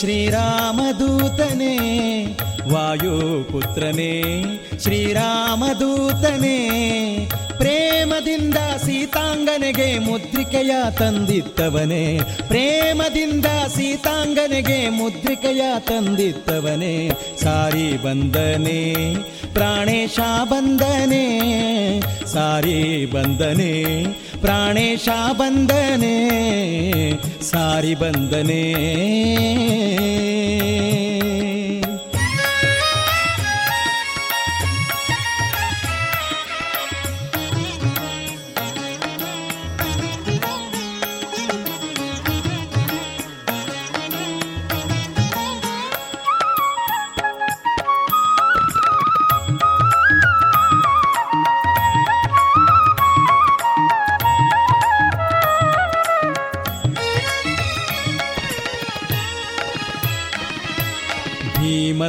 ಶ್ರೀರಾಮದೂತನೇ ವಾಯುಪುತ್ರನೇ ಶ್ರೀರಾಮದೂತನೇ, ಪ್ರೇಮದಿಂದ ಸೀತಾಂಗನೆಗೆ ಮುದ್ರಿಕೆಯ ತಂದಿತ್ತವನೇ ಪ್ರೇಮದಿಂದ ಸೀತಾಂಗನೆಗೆ ಮುದ್ರಿಕೆಯ ತಂದಿತ್ತವನೇ ಸಾರಿ ಬಂದನೆ, ಪ್ರಾಣೇಶ ಬಂದನೆ, ಸಾರಿ ಬಂದನೆ ಪ್ರಾಣೇಶ ಬಂದನೆ ಸಾರಿ ಬಂದನೆ.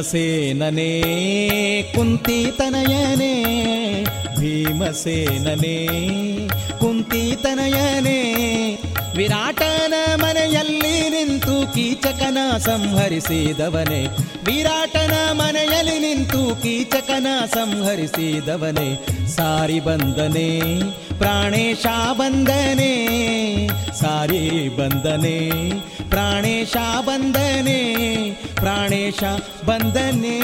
ಭೀಮಸೇನನೇ ಕುಂತಿತನಯನೇ ಭೀಮಸೇನನೇ ಕುಂತಿತನಯನೇ ವಿರಾಟನ ಮನೆಯಲ್ಲಿ ನಿಂತು ಕೀಚಕನ ಸಂಹರಿಸಿದವನೇ. ವಿರಾಟನ ಮನೆಯಲ್ಲಿ ನಿಂತು ಕೀಚಕನ ಸಂಹರಿಸಿದವನೇ. ಸಾರಿ ಬಂದನೆ, ಪ್ರಾಣೇಶ ಬಂದನೆ, ಸಾರಿ ಬಂದನೆ, ಪ್ರಾಣೇಶ ಬಂದನೆ ಪ್ರಾಣೇಶ ಬಂದನೆ.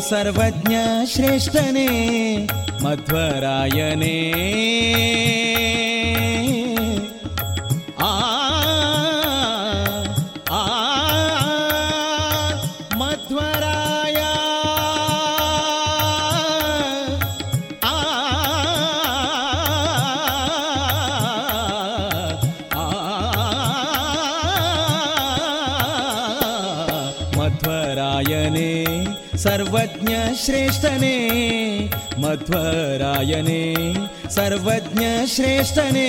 सर्वज्ञ श्रेष्ठने मध्वरायणे ಸರ್ವಜ್ಞ ಶ್ರೇಷ್ಠನೇ ಮಧ್ವರಾಯನೇ. ಸರ್ವಜ್ಞ ಶ್ರೇಷ್ಠನೇ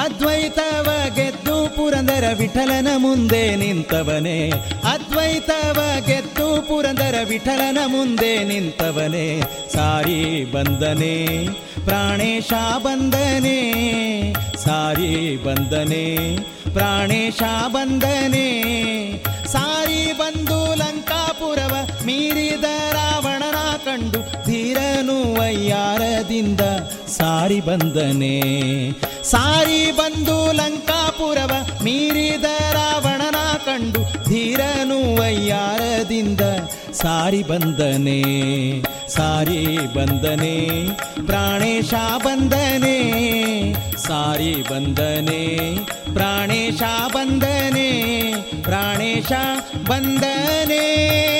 ಅದ್ವೈತವ ಗೆದ್ದು ಪುರಂದರ ವಿಠಲನ ಮುಂದೆ ನಿಂತವನೇ. ಅದ್ವೈತವ ಗೆದ್ದು ಪುರಂದರ ವಿಠಲನ ಮುಂದೆ ನಿಂತವನೇ. ಸಾರಿ ಬಂದನೆ, ಪ್ರಾಣೇಶ ಬಂದನೆ. ಸಾರಿ ಬಂದನೆ, ಪ್ರಾಣೇಶ ಬಂದನೆ. ಸಾರಿ ಬಂದು ಲಂಕಾಪುರವ ಮೀರಿದ ರಾವಣನ ಕಂಡು ಧೀರನು ವಯ್ಯಾರದಿಂದ ಸಾರಿ ಬಂದನೆ. ಸಾರಿ ಬಂದು ಲಂಕಾಪುರವ ಮೀರಿದ ರಾವಣನ ಕಂಡು ಧೀರನು ವಯ್ಯಾರದಿಂದ ಸಾರಿ ಬಂದನೆ. ಸಾರಿ ಬಂದನೆ. ಪ್ರಾಣೇಶ ಬಂದನೆ. ಸಾರಿ ಬಂದನೆ. ಪ್ರಾಣೇಶ ಬಂದನೆ. ಪ್ರಾಣೇಶ ಬಂದನೆ.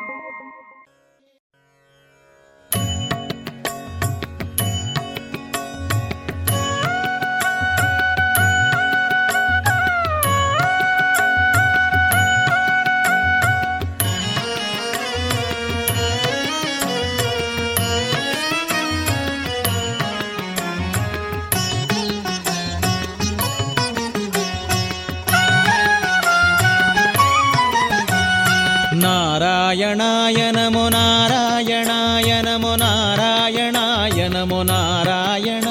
నారాయణాయ నమో నారాయణాయ నమో నారాయణాయ నమో నారాయణ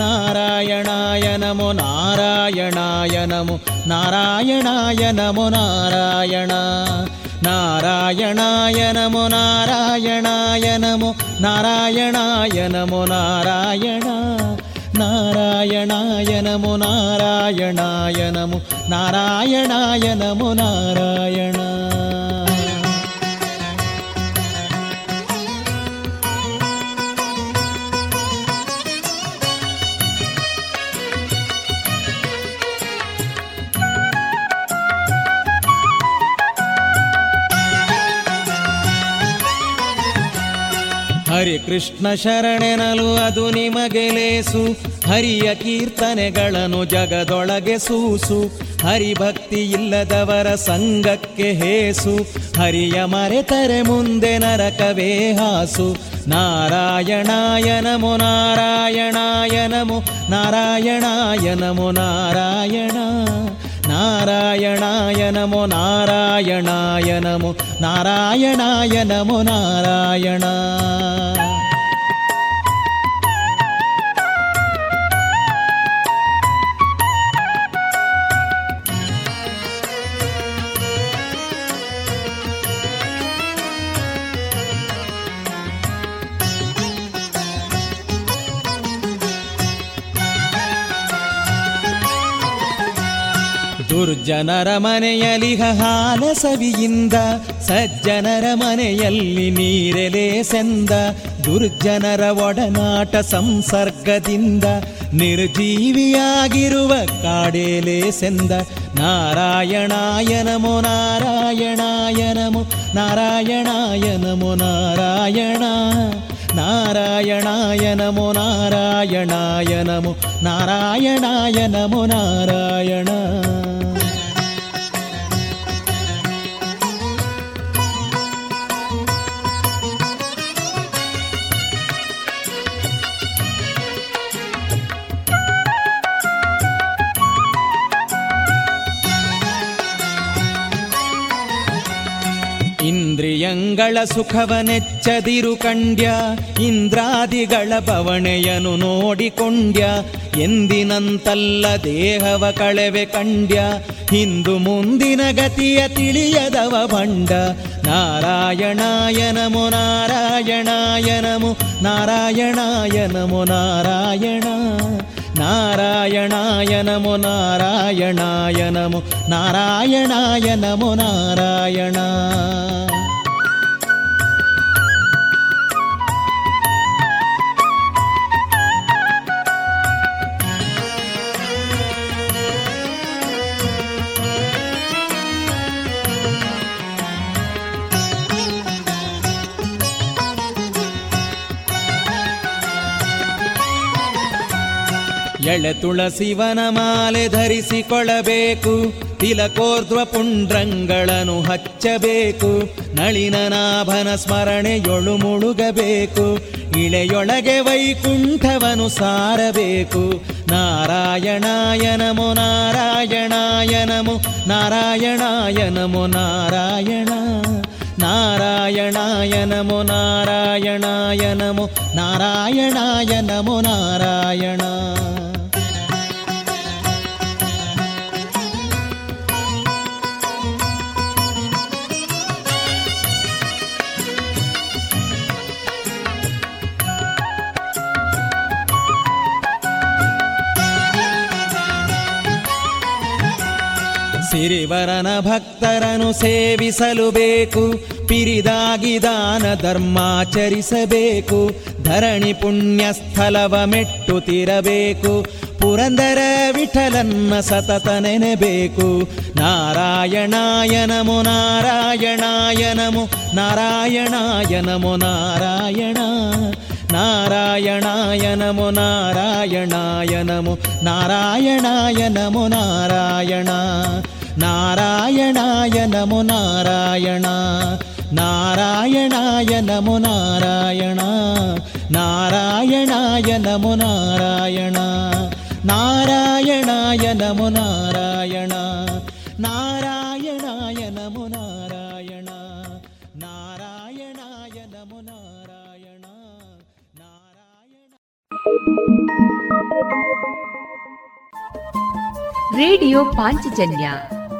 నారాయణాయ నమో నారాయణాయ నమో నారాయణాయ నమో నారాయణ నారాయణాయ నమో నారాయణాయ నమో నారాయణాయ నమో నారాయణ నారాయణాయ నమో నారాయణాయ నమో నారాయణాయ నమో నారాయణ ಹರಿ ಕೃಷ್ಣ ಶರಣೆನಲು ಅದು ನಿಮಗೆ ಲೇಸು. ಹರಿಯ ಕೀರ್ತನೆಗಳನ್ನು ಜಗದೊಳಗೆ ಸೂಸು. ಹರಿಭಕ್ತಿ ಇಲ್ಲದವರ ಸಂಘಕ್ಕೆ ಹೇಸು. ಹರಿಯ ಮರೆತರೆ ಮುಂದೆ ನರಕವೇ ಹಾಸು. ನಾರಾಯಣಾಯ ನಮೋ ನಾರಾಯಣಾಯ ನಮೋ ನಾರಾಯಣಾಯ ನಮೋ ನಾರಾಯಣ. ನಾರಾಯಣಾಯ ನಮೋ ನಾರಾಯಣಾಯ ನಮೋ ನಾರಾಯಣಾಯ ನಮೋ ನಾರಾಯಣ. ದುರ್ಜನರ ಮನೆಯಲ್ಲಿ ಹಾಲ ಸವಿಯಿಂದ, ಸಜ್ಜನರ ಮನೆಯಲ್ಲಿ ನೀರೆಲೆ ಸೆಂದ, ದುರ್ಜನರ ಒಡನಾಟ ಸಂಸರ್ಗದಿಂದ, ನಿರ್ಜೀವಿಯಾಗಿರುವ ಕಾಡೇಲೆ ಸೆಂದ, ನಾರಾಯಣಾಯ ನಮೋ ನಾರಾಯಣಾಯ ನಮೋ ನಾರಾಯಣ, ನಾರಾಯಣಾಯ ನಾರಾಯಣಾಯ ನಾರಾಯಣಾಯ ನಾರಾಯಣ. ಇಂದ್ರಿಯಂಗಳ ಸುಖವನೆಚ್ಚದಿರು ಕಂಡ್ಯ, ಇಂದ್ರಾದಿಗಳ ಬವಣೆಯನು ನೋಡಿಕೊಂಡ್ಯ, ಎಂದಿನಂತಲ್ಲ ದೇಹವ ಕಳೆವೆ ಕಂಡ್ಯ ಹಿಂದು ಮುಂದಿನ ಗತಿಯ ತಿಳಿಯದವ ಬಂಡ ನಾರಾಯಣಾಯ ನಮೋ ನಾರಾಯಣಾಯ ನಮೋ ನಾರಾಯಣಾಯ ನಾರಾಯಣ. ನಾರಾಯಣಾಯ ನಮೋ ನಾರಾಯಣಾಯ ನಮೋ ನಾರಾಯಣಾಯ ನಮೋ ನಾರಾಯಣ. ಎಳೆ ತುಳಸಿವನ ಮಾಲೆ ಧರಿಸಿಕೊಳ್ಳಬೇಕು. ತಿಲಕೋರ್ಧ್ವ ಪುಂಡ್ರಂಗಳನ್ನು ಹಚ್ಚಬೇಕು. ನಳಿನ ನಾಭನ ಸ್ಮರಣೆಯೊಳು ಮುಳುಗಬೇಕು. ಇಳೆಯೊಳಗೆ ವೈಕುಂಠವನು ಸಾರಬೇಕು. ನಾರಾಯಣಾಯನಮು ನಾರಾಯಣಾಯ ನಮೋ ನಾರಾಯಣಾಯ ನಮೋ ನಾರಾಯಣ, ನಾರಾಯಣಾಯನಮು ನಾರಾಯಣಾಯನಮು ನಾರಾಯಣಾಯ ನಮೋ ನಾರಾಯಣಾಯ ನಮೋ ನಾರಾಯಣ. ಸಿರಿವರನ ಭಕ್ತರನು ಸೇವಿಸಲು ಬೇಕು. ಪಿರಿದಾಗಿ ದಾನ ಧರ್ಮಾಚರಿಸಬೇಕು ಧರಣಿ ಪುಣ್ಯ ಸ್ಥಳವ ಮೆಟ್ಟುತ್ತಿರಬೇಕು ಪುರಂದರ ವಿಠಲನ್ನ ಸತತ ನೆನೆಬೇಕು. ನಾರಾಯಣಾಯನಮು ನಾರಾಯಣಾಯನಮು ನಾರಾಯಣಾಯ ನಮೋ ನಾರಾಯಣಾಯ ನಮೋ ನಾರಾಯಣ. ನಾರಾಯಣಾಯ ನಮೋ ನಾರಾಯಣಾಯನಮು ನಾರಾಯಣಾಯ ನಾರಾಯಣ. ನಾರಾಯಣಾಯ ನಮೋ ನಾರಾಯಣ ನಾರಾಯಣಾಯ ನಮೋ ನಾರಾಯಣ ನಾರಾಯಣಾಯ ನಮೋ ನಾರಾಯಣ ನಾರಾಯಣಾಯ ನಮೋ ನಾರಾಯಣ ನಾರಾಯಣಾಯ ನಮೋ ನಾರಾಯಣ ನಾರಾಯಣಾಯ ನಮೋ ನಾರಾಯಣ ನಾರಾಯಣ ರೇಡಿಯೋ ಪಾಂಚಜನ್ಯ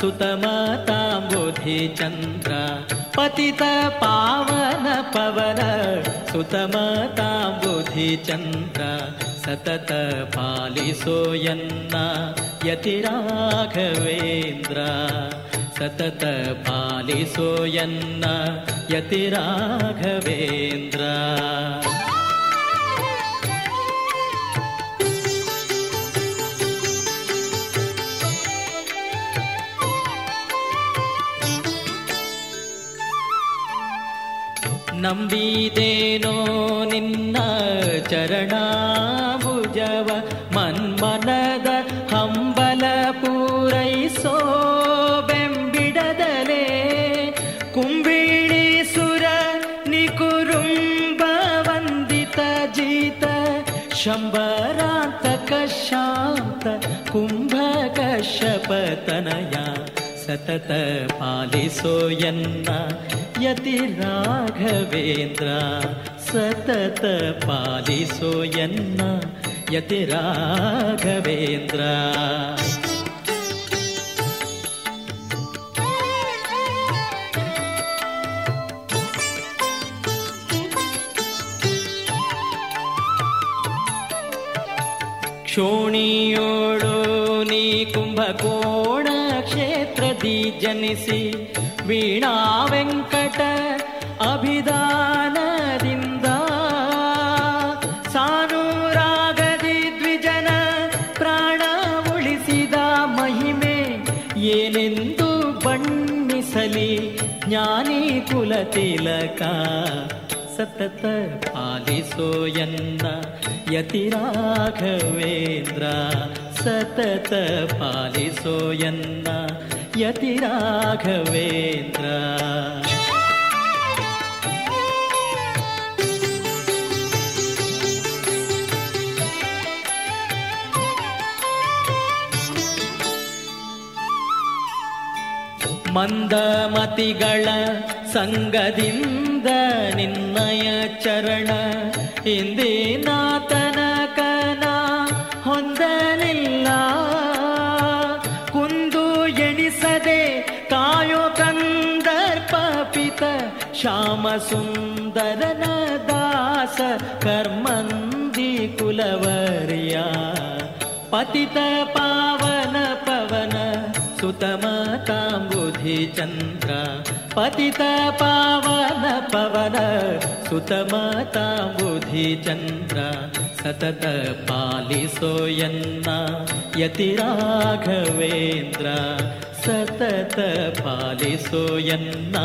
सुतमताम्बुधिचन्द्र बुधिचन्द्रा पतितपावनपवन सुतमाता बुधिचन्द्रा सतत पालिसोयन्न यतिराघवेन्द्र। सतत पालिसोयन्न यन्ना ನಂಬಿದೇನೋ ನಿನ್ನ ಚರಣಾಭುಜವ ಮನ್ಮನದ ಹಂಬಲ ಪೂರೈಸೋ ಬೆಂಬಿಡದಲೇ. ಕುಂಬಿಳಿ ಸುರ ನಿಕುರುಂಬ ವಂದಿತ ಜೀತ, ಶಂಬರಾಂತಕ ಶಾಂತ ಕುಂಭಕಶಪತನಯ ಸತತ ಪಾಲಿಸೋ ಎನ್ನ ಯತಿ ರಾಘವೇಂದ್ರ ಸತತ ಪಾಲಿಸೋ ಎನ್ನ ಯತಿ ರಾಘವೇಂದ್ರ ಕ್ಷೋಣಿಯೋಳು ನೀ ಕುಂಭಕೋಣ ಕ್ಷೇತ್ರದಿ ಜನಿಸಿ ವೀಣಾ ವೆಂಕಟ ಅಭಿದಾನದಿಂದ ಸಾನೂರಾಗದಿ ದ್ವಿಜನ ಪ್ರಾಣ ಉಳಿಸಿದ ಮಹಿಮೆ ಏನೆಂದು ಬಣ್ಣಿಸಲಿ ಜ್ಞಾನಿ ಕುಲ ತಿಲಕ. ಸತತ ಪಾಲಿಸೋ ಎನ್ನ ಯತಿ ರಾಘವೇಂದ್ರ ಸತತ ಪಾಲಿಸೋ ಎನ್ನ ಯತಿ ರಾಘವೇಂದ್ರ ಮಂದಮತಿಗಳ ಸಂಗದಿಂದ ನಿನ್ನಯ ಚರಣ ಹಿಂದಿನಾತನ श्यामसुन्दरनदास कर्मन्दि कुलवर्या पतित पावन पवन सुतमताम्बुधिचन्द्र पतित पावन पवन सुतमताम्बुधिचन्द्र सतत पालिसोयन्ना यतिराघवेन्द्र सतत पालिसोयन्ना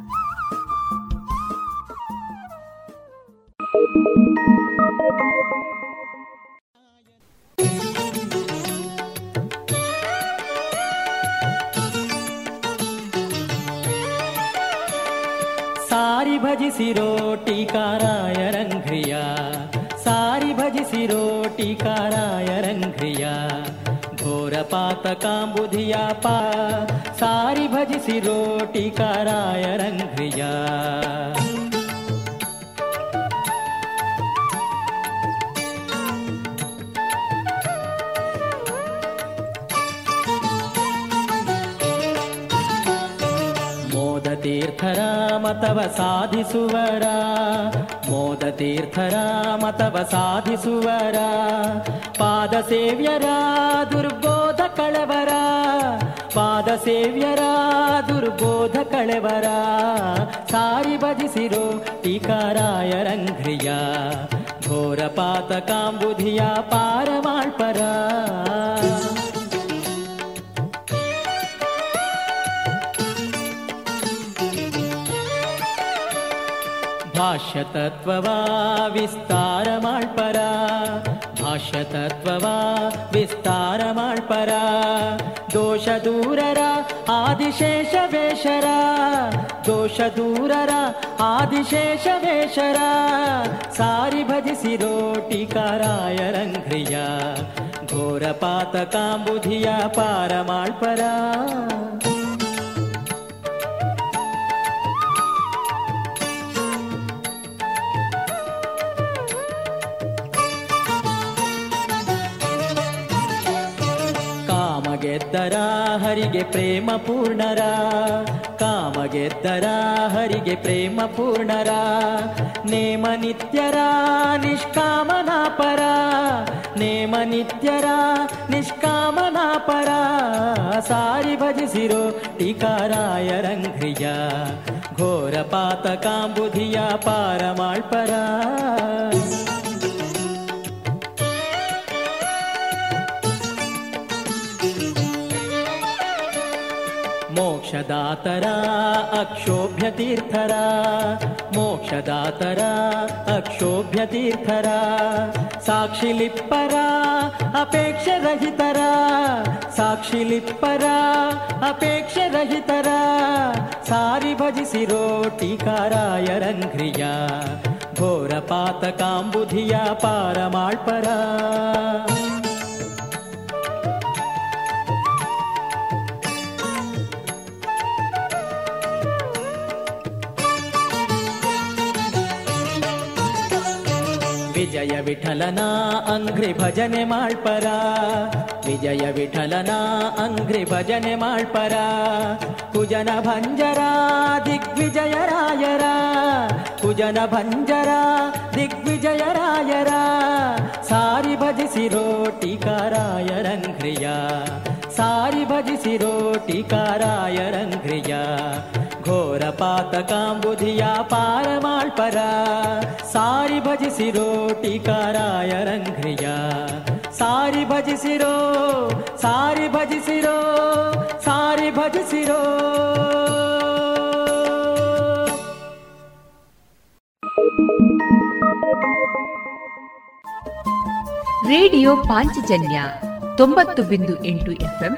भज सिरोटिका नायण्रिया सारी भज सिरोटिका नायण्रिया घोरपातकाम्बुधिया पा। सारी भज सिरोटिकारायणं भ्रिया ತೀರ್ಥರ ಮತವ ಸಾಧಿಸುವರ. ಮೋದ ತೀರ್ಥರ ಮತವ ಸಾಧಿಸುವರ. ಪಾದ ಸೇವ್ಯರ ದುರ್ಬೋಧ ಕಳವರ. ಪಾದ ಸೇವ್ಯರ ದುರ್ಬೋಧ ಕಳವರ. ಸಾರಿ ಬಜಿಸಿರೋ ಟೀಕಾರಾಯ ರಂಘ್ರಿಯ ಘೋರ ಪಾತಕಾಂಬುಧಿಯ ಪಾರಮಾಳ್ಪರ. भाष्यतत्त्ववा विस्तारमाल्परा। भाष्यतत्त्ववा विस्तार माल्परा दोषदूर आदिशेष वेषरा दोषदूरर आदिशेष वेषरा सारि भजसिरोटि कार्य घोरपात ताम्बुधिया पार ಗೆದ್ದರ ಹರಿಗೆ ಪ್ರೇಮ ಪೂರ್ಣರ. ಕಾಮಗೆದ್ದರ ಹರಿಗೆ ಪ್ರೇಮ ಪೂರ್ಣರ. ನೇಮ ನಿತ್ಯರ ನಿಷ್ಕಾಮನಾ ಪರ. ನೇಮ ನಿತ್ಯರ ನಿಷ್ಕಾಮನಾಪರ ಸಾರಿ ಭಜಿಸಿರೋ ಟೀಕಾರಾಯ ರಂಘ್ರಿಯ ಘೋರ ಪಾತಕಾಂಬುಧಿಯ ಪಾರಮಾಳ್ಪರ ಮೋಕ್ಷದಾತರ ಅಕ್ಷೋಭ್ಯ ತೀರ್ಥರ ಮೋಕ್ಷದಾತರ ಅಕ್ಷೋಭ್ಯ ತೀರ್ಥರ ಸಾಕ್ಷಿಲಿಪ್ಪರ ಅಪೇಕ್ಷ ರಹಿತರ ಸಾಕ್ಷಿಲಿಪ್ಪರ ಅಪೇಕ್ಷ ರಹಿತರ ಸಾರಿ ಭಜಿಸಿರೋ ಟೀಕಾರಾಯರಂಘ್ರಿಯ ಘೋರ ಪಾತಕಾಂಬುಧಿಯ ಪಾರಮಾಳ್ಪರ. ವಿಜಯ ವಿಠಲನ ಅಂಗ್ರಿ ಭಜನೆ ಮಾಡ್ಪರ ವಿಜಯ ವಿಠಲನ ಅಂಗ್ರಿ ಭಜನೆ ಮಾಡ್ಪರ ಕುಜನ ಭಂಜರ ದಿಗ್ವಿಜಯರಾಯರ ಕುಜನ ಭಂಜರ ದಿಗ್ವಿಜಯರಾಯರ ಸಾರಿ ಭಜಿಸಿರೋ ಟೀಕಾರಾಯ ರಂಘ್ರಿಯ ಸಾರಿ ಭಜಿಸಿರೋ ಟೀಕಾರಾಯ ರಂಘ್ರಿಯ ಘೋರ ಪಾತಕಾಂಬುಧಿಯ ಪಾರಮಾಳ್ಪರ. ಸಾರಿ ಭಜಿಸಿರೋ ಟೀಕಾರಾಯ ರಂಘ್ರಿಯ ಸಾರಿ ಭಜಿಸಿರೋ ಸಾರಿ ಭಜಿಸಿರೋ ಸಾರಿ ಭಜಿಸಿರೋ ರೇಡಿಯೋ ಪಾಂಚಜನ್ಯ ತೊಂಬತ್ತು ಬಿಂದು ಎಂಟು ಎಫ್ಎಂ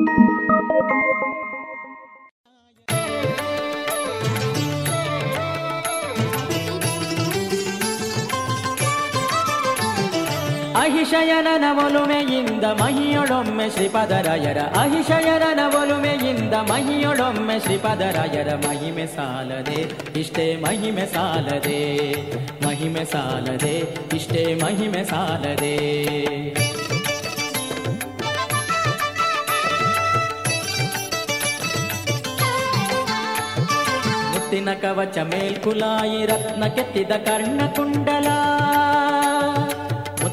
ಅಹಿಶಯನನ ಒಲುಮೆಯಿಂದ ಮಹಿಯೊಡೊಮ್ಮೆ ಶ್ರೀಪದರಾಯರ ಅಹಿಶಯನನ ಒಲುಮೆಯಿಂದ ಮಹಿಯೊಡೊಮ್ಮೆ ಶ್ರೀಪದರಾಯರ ಮಹಿಮೆ ಸಾಲದೆ, ಇಷ್ಟೇ ಮಹಿಮೆ ಸಾಲದೆ ಮಹಿಮೆ ಸಾಲದೆ, ಇಷ್ಟೇ ಮಹಿಮೆ ಸಾಲದೆ. ಮುತ್ತಿನ ಕವಚ ಮೇಲ್ಕುಲಾಯಿ ರತ್ನ ಕೆತ್ತಿದ ಕರ್ಣಕುಂಡಲ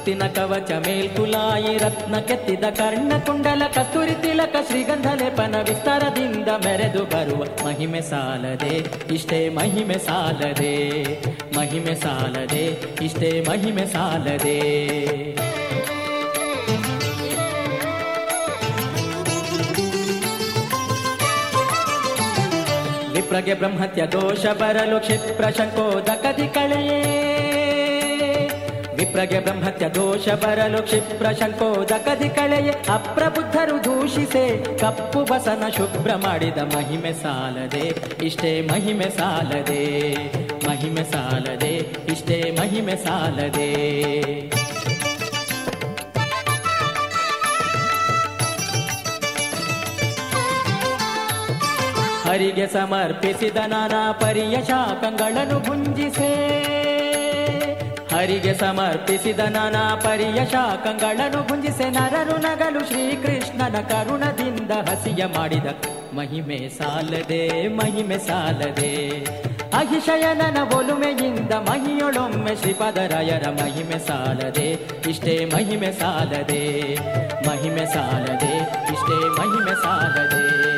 ಮುತ್ತಿನ ಕವಚ ಮೇಲ್ಕುಲಾಯಿ ರತ್ನ ಕೆತ್ತಿದ ಕರ್ಣಕುಂಡಲ ಕಸ್ತೂರಿ ತಿಲಕ ಶ್ರೀಗಂಧ ಲೇಪನ ವಿಸ್ತಾರದಿಂದ ಮೆರೆದು ಬರುವ ಮಹಿಮೆ ಸಾಲದೆ, ಇಷ್ಟೇ ಮಹಿಮೆ ಸಾಲದೆ ಮಹಿಮೆ ಸಾಲದೆ, ಇಷ್ಟೇ ಮಹಿಮೆ ಸಾಲದೆ. ವಿಪ್ರಗೆ ಬ್ರಹ್ಮತ್ಯ ದೋಷ ಬರಲು ಕ್ಷಿಪ್ರ ಶಂಕೋದಕದಿ ಕಳೆಯೇ. ವಿಪ್ರಗೆ ಬ್ರಹ್ಮತ್ಯ ದೋಷ ಬರಲು ಕ್ಷಿಪ್ರ ಶಂಕೋದಕದಿ ಕಳೆಯೇ, ಅಪ್ರಬುದ್ಧರು ದೂಷಿಸೆ, ಕಪ್ಪು ಬಸನ ಶುಭ್ರ ಮಾಡಿದ ಮಹಿಮೆ ಸಾಲದೆ, ಇಷ್ಟೇ ಮಹಿಮೆ ಸಾಲದೆ ಮಹಿಮೆ ಸಾಲದೆ, ಇಷ್ಟೇ ಮಹಿಮೆ ಸಾಲದೆ. ಹರಿಗೆ ಸಮರ್ಪಿಸಿದ ನಾನಾ ಪರಿಯ ಶಾಖಗಳನ್ನು ಭುಂಜಿಸೆ. ಹರಿಗೆ ಸಮರ್ಪಿಸಿದ ನಾನಾ ಪರಿಯ ಶಾಖಗಳನ್ನು ಗುಂಜಿಸೆ ನರರು ನಗಲು ಶ್ರೀಕೃಷ್ಣನ ಕರುಣದಿಂದ ಹಸಿಯ ಮಾಡಿದ. ಮಹಿಮೆ ಸಾಲದೆ ಮಹಿಮೆ ಸಾಲದೆ. ಅಹಿಶಯನನ ಒಲುಮೆಯಿಂದ ಮಹಿಯೊಳೊಮ್ಮೆ ಶ್ರೀಪದರಾಯರ ಮಹಿಮೆ ಸಾಲದೆ, ಇಷ್ಟೇ ಮಹಿಮೆ ಸಾಲದೆ. ಮಹಿಮೆ ಸಾಲದೆ, ಇಷ್ಟೇ ಮಹಿಮೆ ಸಾಲದೆ.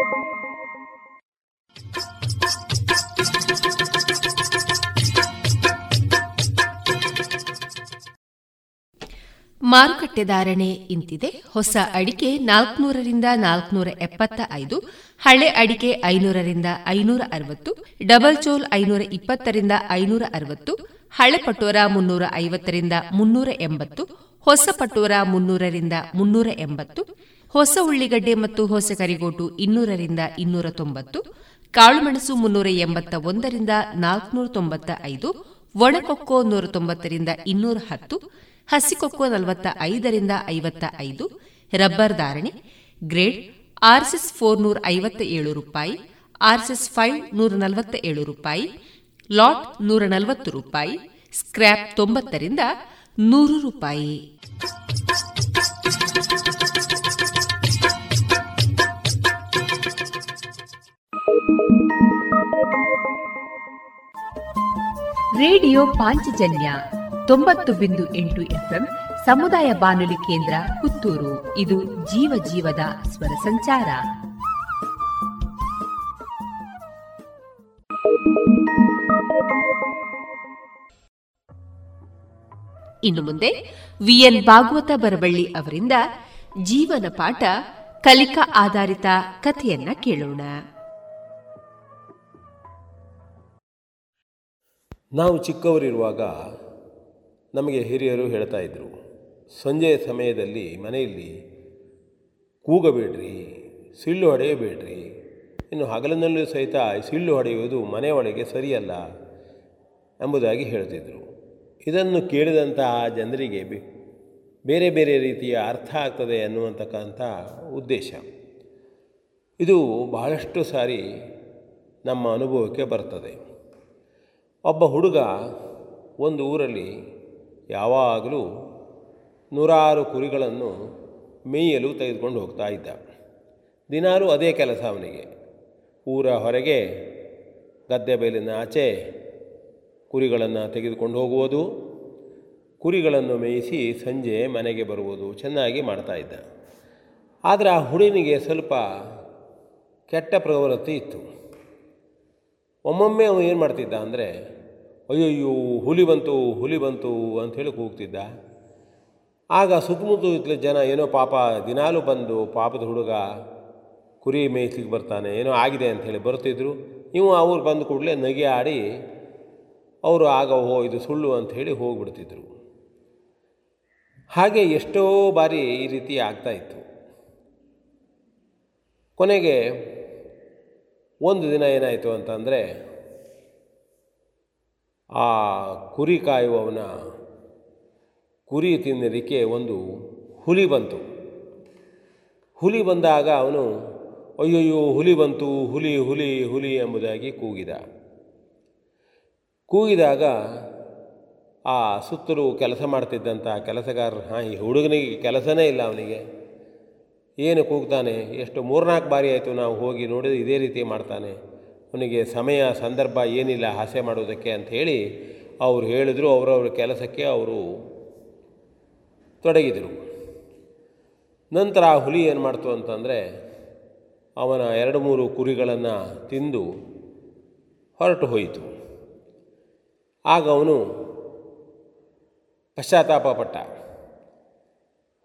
ಮಾರುಕಟ್ಟೆ ಧಾರಣೆ ಇಂತಿದೆ. ಹೊಸ ಅಡಿಕೆ ನಾಲ್ಕನೂರರಿಂದ ನಾಲ್ಕನೂರ ಎಪ್ಪತ್ತ ಐದು ಹಳೆ ಅಡಿಕೆ ಐನೂರರಿಂದ ಐನೂರ ಅರವತ್ತು ಡಬಲ್ ಚೋಲ್ ಐನೂರ ಇಪ್ಪತ್ತರಿಂದ ಐನೂರ ಅರವತ್ತು ಹಳೆ ಪಟೋರ ಮುನ್ನೂರ ಐವತ್ತರಿಂದ ಮುನ್ನೂರ ಎಂಬತ್ತು ಹೊಸ ಪಟೋರ ಮುನ್ನೂರರಿಂದ ಮುನ್ನೂರ ಎಂಬತ್ತು ಹೊಸ ಉಳ್ಳಿಗಡ್ಡೆ ಮತ್ತು ಹೊಸ ಕರಿಗೋಟು ಇನ್ನೂರರಿಂದ ಇನ್ನೂರ ತೊಂಬತ್ತು ಕಾಳುಮೆಣಸು ಮುನ್ನೂರ ಎಂಬತ್ತ ಒಂದರಿಂದ ನಾಲ್ಕುನೂರ ತೊಂಬತ್ತ ಐದು ಒಣಕೊಕ್ಕೋ ನೂರ ತೊಂಬತ್ತರಿಂದ ಇನ್ನೂರ ಹತ್ತು ಹಸಿಕೊಕ್ಕೋ ನಲವತ್ತ ಐದರಿಂದ ಐವತ್ತ ಐದು ರಬ್ಬರ್ ಧಾರಣೆ, ಗ್ರೇಡ್, ಆರ್ಎಸ್ಎಸ್ ಫೋರ್ ನೂರ ಐವತ್ತ ಏಳು ರೂಪಾಯಿ, ಆರ್ಎಸ್ಎಸ್ ಫೈವ್ ನೂರ ನಲವತ್ತ ಏಳು ರೂಪಾಯಿ, ಲಾಟ್ ನೂರ ನಲವತ್ತು ರೂಪಾಯಿ, ಸ್ಕ್ರ್ಯಾಪ್ ತೊಂಬತ್ತರಿಂದ ನೂರು ರೂಪಾಯಿ. ರೇಡಿಯೋ ಪಾಂಚಜನ್ಯ ತೊಂಬತ್ತು ಬಿಂದು ಎಂಟು ಎಫ್ಎಂ ಸಮುದಾಯ ಬಾನುಲಿ ಕೇಂದ್ರ ಪುತ್ತೂರು. ಇದು ಜೀವ ಜೀವದ ಸ್ವರ ಸಂಚಾರ. ಇನ್ನು ಮುಂದೆ ವಿಎನ್ ಭಾಗವತ ಬರಬಳ್ಳಿ ಅವರಿಂದ ಜೀವನ ಪಾಠ ಕಲಿಕಾ ಆಧಾರಿತ ಕಥೆಯನ್ನ ಕೇಳೋಣ. ನಾವು ಚಿಕ್ಕವರಿರುವಾಗ ನಮಗೆ ಹಿರಿಯರು ಹೇಳ್ತಾ ಇದ್ದರು ಸಂಜೆಯ ಸಮಯದಲ್ಲಿ ಮನೆಯಲ್ಲಿ ಕೂಗಬೇಡ್ರಿ, ಸಿಳ್ಳು ಹೊಡೆಯಬೇಡ್ರಿ. ಇನ್ನು ಹಗಲಿನಲ್ಲೂ ಸಹಿತ ಸಿಳ್ಳು ಹೊಡೆಯುವುದು ಮನೆಯೊಳಗೆ ಸರಿಯಲ್ಲ ಎಂಬುದಾಗಿ ಹೇಳ್ತಿದ್ದರು ಇದನ್ನು ಕೇಳಿದಂತಹ ಜನರಿಗೆ ಬೇರೆ ಬೇರೆ ರೀತಿಯ ಅರ್ಥ ಆಗ್ತದೆ ಅನ್ನುವಂತಕ್ಕಂಥ ಉದ್ದೇಶ. ಇದು ಬಹಳಷ್ಟು ಸಾರಿ ನಮ್ಮ ಅನುಭವಕ್ಕೆ ಬರ್ತದೆ. ಒಬ್ಬ ಹುಡುಗ ಒಂದು ಊರಲ್ಲಿ ಯಾವಾಗಲೂ ನೂರಾರು ಕುರಿಗಳನ್ನು ಮೇಯಲು ತೆಗೆದುಕೊಂಡು ಹೋಗ್ತಾ ಇದ್ದ. ದಿನಾಲೂ ಅದೇ ಕೆಲಸ ಅವನಿಗೆ. ಊರ ಹೊರಗೆ ಗದ್ದೆ ಬೈಲಿನ ಆಚೆ ಕುರಿಗಳನ್ನು ತೆಗೆದುಕೊಂಡು ಹೋಗುವುದು, ಕುರಿಗಳನ್ನು ಮೇಯಿಸಿ ಸಂಜೆ ಮನೆಗೆ ಬರುವುದು ಚೆನ್ನಾಗಿ ಮಾಡ್ತಾ ಇದ್ದ. ಆದರೆ ಆ ಹುಡುಗನಿಗೆ ಸ್ವಲ್ಪ ಕೆಟ್ಟ ಪ್ರವೃತ್ತಿ ಇತ್ತು. ಒಮ್ಮೊಮ್ಮೆ ಅವನು ಏನು ಮಾಡ್ತಿದ್ದ ಅಂದರೆ ಅಯ್ಯಯ್ಯೋ, ಹುಲಿ ಬಂತು ಹುಲಿ ಬಂತು ಅಂತ ಹೇಳಿ ಕೂಗ್ತಿದ್ದ ಆಗ ಸುತ್ತಮುತ್ತ ಜನ ಏನೋ ಪಾಪ, ದಿನಾಲು ಬಂದು ಪಾಪದ ಹುಡುಗ ಕುರಿ ಮೇಯ್ಸಿಗೆ ಬರ್ತಾನೆ, ಏನೋ ಆಗಿದೆ ಅಂಥೇಳಿ ಬರ್ತಿದ್ರು ಇವು ಅವ್ರು ಬಂದ ಕೂಡಲೇ ನಗೆ ಆಡಿ ಅವರು ಆಗ ಓ ಇದು ಸುಳ್ಳು ಅಂತ ಹೇಳಿ ಹೋಗ್ಬಿಡ್ತಿದ್ರು. ಹಾಗೆ ಎಷ್ಟೋ ಬಾರಿ ಈ ರೀತಿ ಆಗ್ತಾಯಿತ್ತು ಕೊನೆಗೆ ಒಂದು ದಿನ ಏನಾಯಿತು ಅಂತಂದರೆ ಆ ಕುರಿ ಕಾಯುವವನ ಕುರಿ ತಿನ್ನಲಿಕ್ಕೆ ಒಂದು ಹುಲಿ ಬಂತು. ಹುಲಿ ಬಂದಾಗ ಅವನು, ಅಯ್ಯಯ್ಯೋ, ಹುಲಿ ಬಂತು, ಹುಲಿ ಹುಲಿ ಹುಲಿ ಎಂಬುದಾಗಿ ಕೂಗಿದ. ಕೂಗಿದಾಗ ಆ ಸುತ್ತಲೂ ಕೆಲಸ ಮಾಡ್ತಿದ್ದಂಥ ಕೆಲಸಗಾರರು, ಹಾಂ, ಈ ಹುಡುಗನಿಗೆ ಕೆಲಸನೇ ಇಲ್ಲ ಅವನಿಗೆ. ಏನು ಕೂಗ್ತಾನೆ? ಎಷ್ಟು ಮೂರ್ನಾಲ್ಕು ಬಾರಿ ಆಯಿತು ನಾವು ಹೋಗಿ ನೋಡಿದ್ರೆ ಇದೇ ರೀತಿ ಮಾಡ್ತಾನೆ. ಅವನಿಗೆ ಸಮಯ, ಸಂದರ್ಭ ಏನಿಲ್ಲ, ಹಾಸ್ಯ ಮಾಡೋದಕ್ಕೆ ಅಂತ ಹೇಳಿ ಅವ್ರು ಹೇಳಿದ್ರು, ಅವರವ್ರ ಕೆಲಸಕ್ಕೆ ಅವರು ತೊಡಗಿದರು. ನಂತರ ಆ ಹುಲಿ ಏನು ಮಾಡ್ತು ಅಂತಂದರೆ ಅವನ ಎರಡು ಮೂರು ಕುರಿಗಳನ್ನು ತಿಂದು ಹೊರಟು ಹೋಯಿತು. ಆಗ ಅವನು ಪಶ್ಚಾತ್ತಾಪ ಪಟ್ಟ.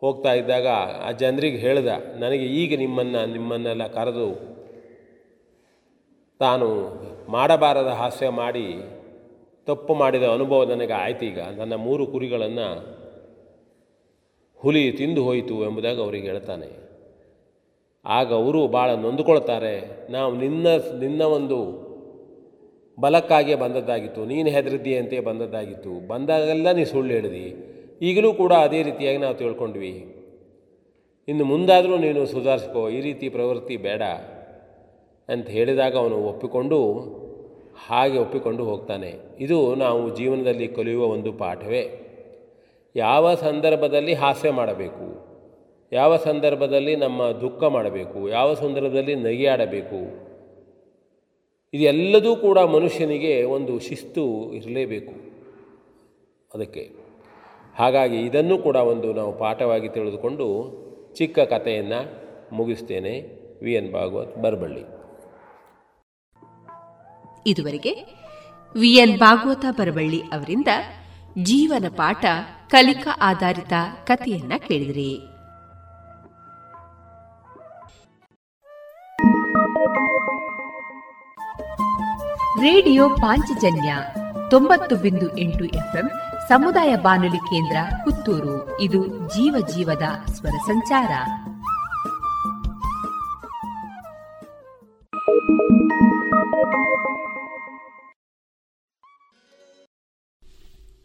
ಹೋಗ್ತಾ ಇದ್ದಾಗ ಆ ಜನರಿಗೆ ಹೇಳ್ದ, ನನಗೆ ಈಗ ನಿಮ್ಮನ್ನು, ನಿಮ್ಮನ್ನೆಲ್ಲ ಕರೆದು ತಾನು ಮಾಡಬಾರದ ಹಾಸ್ಯ ಮಾಡಿ ತಪ್ಪು ಮಾಡಿದ ಅನುಭವ ನನಗೆ ಆಯ್ತು ಈಗ. ನನ್ನ ಮೂರು ಕುರಿಗಳನ್ನು ಹುಲಿ ತಿಂದು ಹೋಯಿತು ಎಂಬುದಾಗಿ ಅವರಿಗೆ ಹೇಳ್ತಾನೆ. ಆಗ ಅವರು ಭಾಳ ನೊಂದುಕೊಳ್ತಾರೆ, ನಾವು ನಿನ್ನ ನಿನ್ನ ಒಂದು ಬಲಕ್ಕಾಗಿಯೇ ಬಂದದ್ದಾಗಿತ್ತು, ನೀನು ಹೆದರಿದ್ದೀಯಂತೆ ಬಂದದ್ದಾಗಿತ್ತು. ಬಂದಾಗೆಲ್ಲ ನೀ ಸುಳ್ಳು ಹೇಳಿದಿ. ಈಗಲೂ ಕೂಡ ಅದೇ ರೀತಿಯಾಗಿ ನಾವು ತಿಳ್ಕೊಂಡ್ವಿ. ಇನ್ನು ಮುಂದಾದರೂ ನೀನು ಸುಧಾರಿಸ್ಕೋ, ಈ ರೀತಿ ಪ್ರವೃತ್ತಿ ಬೇಡ. ಅಂತ ಹೇಳಿದಾಗ ಅವನು ಒಪ್ಪಿಕೊಂಡು ಹಾಗೆ ಒಪ್ಪಿಕೊಂಡು ಹೋಗ್ತಾನೆ. ಇದು ನಾವು ಜೀವನದಲ್ಲಿ ಕಲಿಯುವ ಒಂದು ಪಾಠವೇ. ಯಾವ ಸಂದರ್ಭದಲ್ಲಿ ಹಾಸ್ಯ ಮಾಡಬೇಕು? ಯಾವ ಸಂದರ್ಭದಲ್ಲಿ ನಮ್ಮ ದುಃಖ ಮಾಡಬೇಕು? ಯಾವ ಸಂದರ್ಭದಲ್ಲಿ ನಗೆಯಾಡಬೇಕು? ಇದೆಲ್ಲದೂ ಕೂಡ ಮನುಷ್ಯನಿಗೆ ಒಂದು ಶಿಸ್ತು ಇರಲೇಬೇಕು. ಅದಕ್ಕೆ ಹಾಗಾಗಿ ಇದನ್ನು ಕೂಡ ಒಂದು ನಾವು ಪಾಠವಾಗಿ ತಿಳಿದುಕೊಂಡು ಚಿಕ್ಕ ಕಥೆಯನ್ನು ಮುಗಿಸ್ತೇನೆ. V N Bhagwat, Barballi. ಇದುವರೆಗೆ ವಿಎನ್ ಭಾಗವತ ಬರವಳ್ಳಿ ಅವರಿಂದ ಜೀವನ ಪಾಠ ಕಲಿಕಾ ಆಧಾರಿತ ಕಥೆಯನ್ನ ಕೇಳಿದ್ರಿ. ರೇಡಿಯೋ ಪಾಂಚಜನ್ಯ ತೊಂಬತ್ತು ಬಿಂದು ಎಂಟು ಎಫ್ಎಂ ಸಮುದಾಯ ಬಾನುಲಿ ಕೇಂದ್ರ ಪುತ್ತೂರು. ಇದು ಜೀವ ಜೀವದ ಸ್ವರ ಸಂಚಾರ.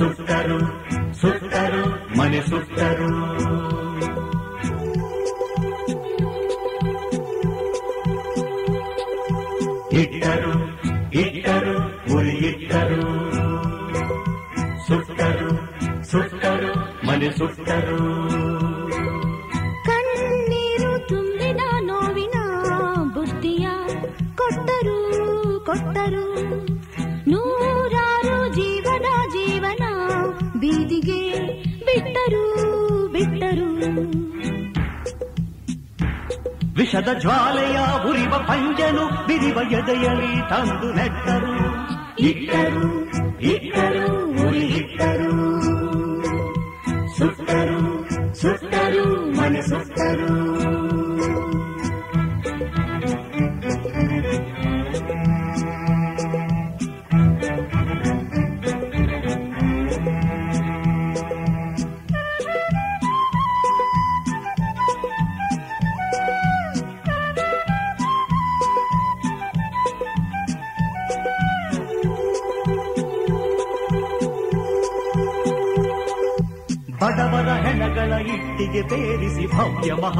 ಸುಟ್ಟರು ಸುಟ್ಟರು ಮನೆ ಸುಟ್ಟರು ಇಟ್ಟರು ಇಟ್ಟರು ಗುರಿ ಇಟ್ಟರು ಸುಟ್ಟರು ಸುಟ್ಟರು ಮನೆ ಸುಟ್ಟರು ವಿಷದ ಜ್ವಾಲೆಯ ಉರಿವ ಪಂಜನು ಬಿರಿವ ಎದೆಯಲಿ ತಂದು ನೆಟ್ಟರು. ಇಟ್ಟರು ಇಟ್ಟರು.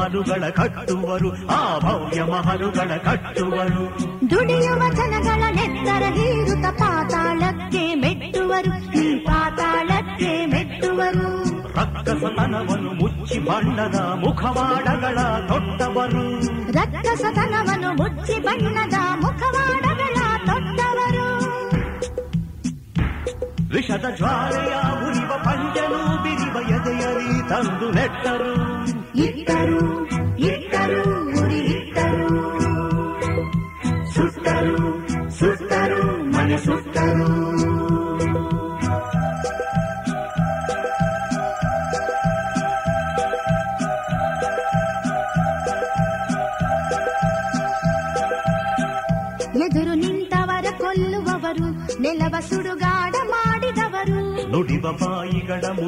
ಭವ್ಯ ಮಹರುಗಳ ಕಟ್ಟುವರು ಆ ಭವ್ಯ ಮಹರುಗಳ ಕಟ್ಟುವರು ದುಡಿಯುವ ಜನಗಳ ನೆತ್ತರ ಹೀರುತ ಪಾತಾಳಕ್ಕೆ ಮೆಟ್ಟುವರು ಈ ಪಾತಾಳಕ್ಕೆ ಮೆಟ್ಟುವರು ರಕ್ಕಸತನವನ್ನು ಮುಚ್ಚ ಮುಚ್ಚಿ ಬಣ್ಣದ ಮುಖವಾಡಗಳ ತೊಟ್ಟವರು ರಕ್ಕಸತನವನ್ನು ಮುಚ್ಚಿ ಬಣ್ಣದ ಮುಖವಾಡಗಳ ತೊಟ್ಟವರು ವಿಷದ ಜ್ವಾಲೆಯ ಉರಿವ ಪಂಜನು ಬಿರಿವ ಎದೆಯಲಿ ತಂದು ನೆಟ್ಟರು ಇಟ್ಟರು ಇಟ್ಟರು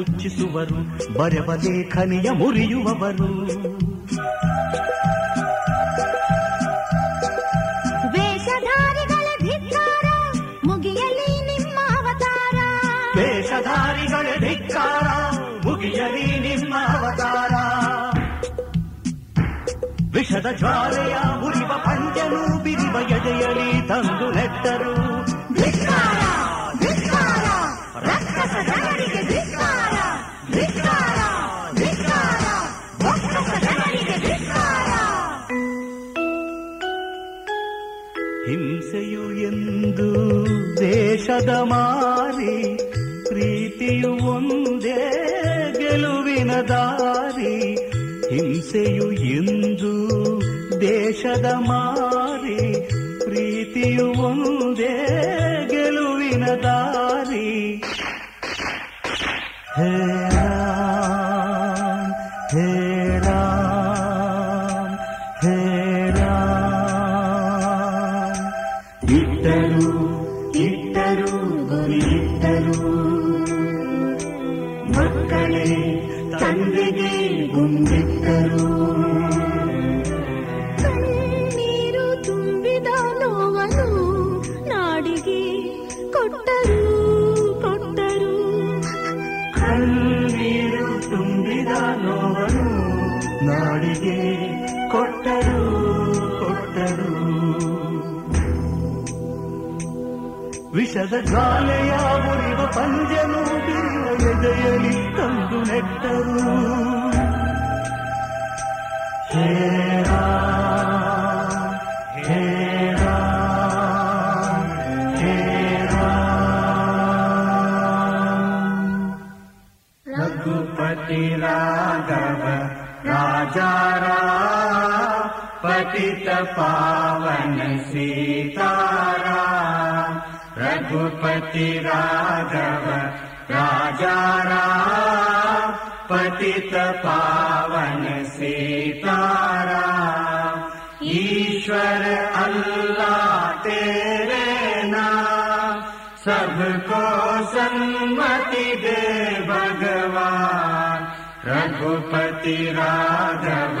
ಬಾಯಿಗಳ ಮುಚ್ಚಿಸುವರು ಬರೆವ ಲೇಖನಿಯ ಮುರಿಯುವವರು ವೇಷಧಾರಿಗಳ ಧಿಕ್ಕಾರ ಮುಗಿಯಲಿ ನಿಮ್ಮ ಅವತಾರ ವೇಷಧಾರಿಗಳ ಧಿಕ್ಕಾರ ಮುಗಿಯಲಿ ನಿಮ್ಮ ಅವತಾರ ವಿಷದ ಜ್ವಾಲೆಯ ಉರಿವ ಪಂಜನು ಬಿರಿವ ಎದೆಯಲಿ ತಂದು ನೆಟ್ಟರು पतित पावन सीताराम रघुपति राघव राजा राम पतित पावन सीताराम ईश्वर नाम। सबको सन्मति दे भगवान। रघुपति राघव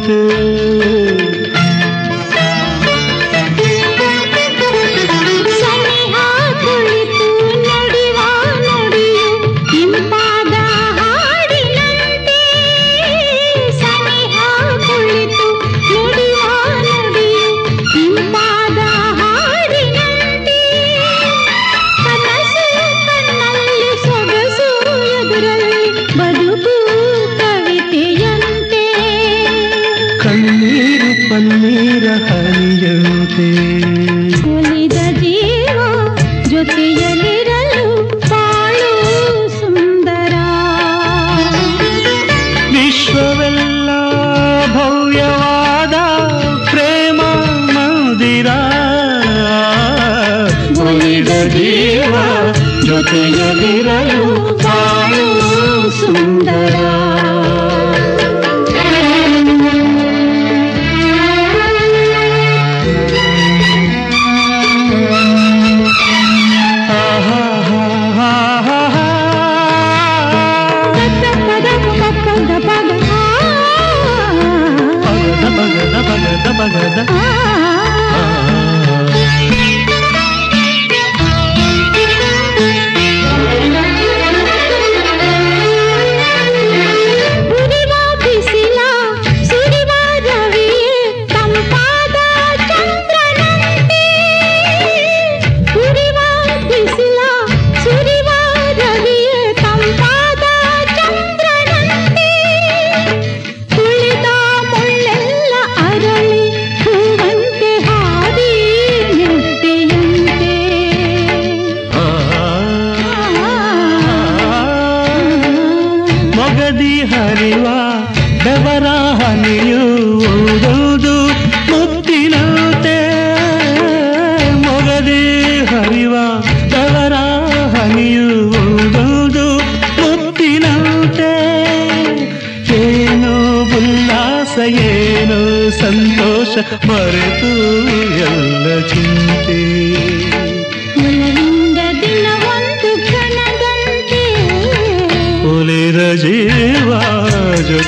மனது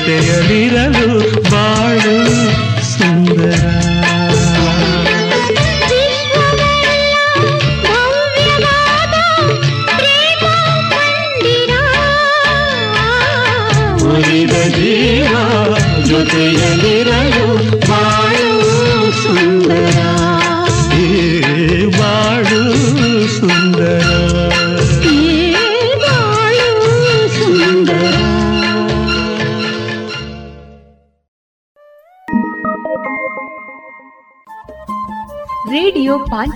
ಜೊತೆಯಲ್ಲಿ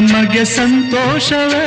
नमे सतोषवे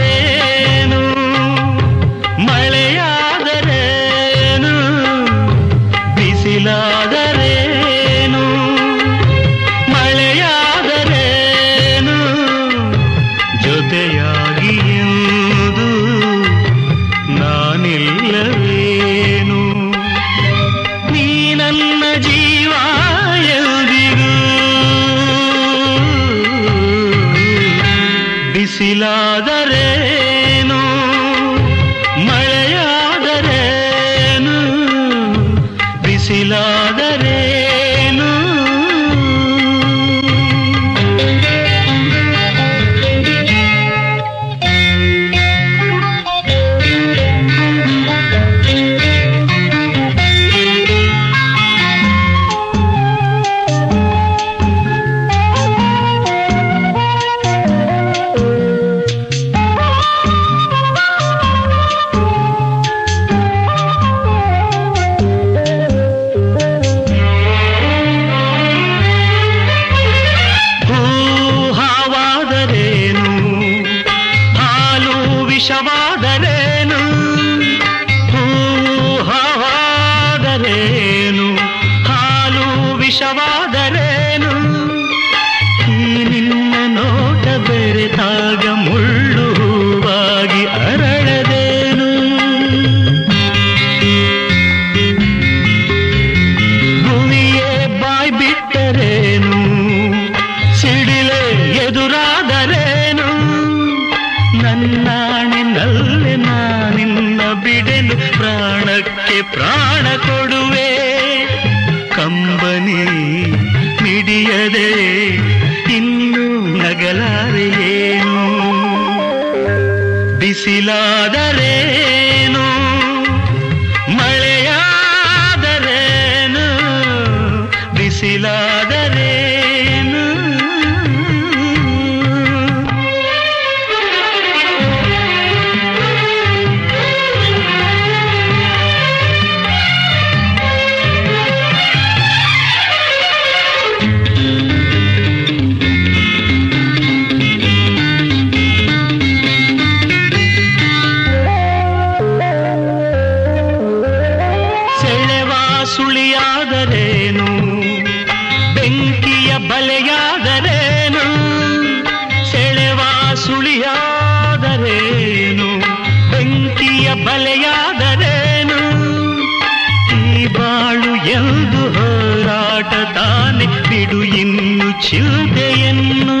ಚಿಂತೆಯನ್ನು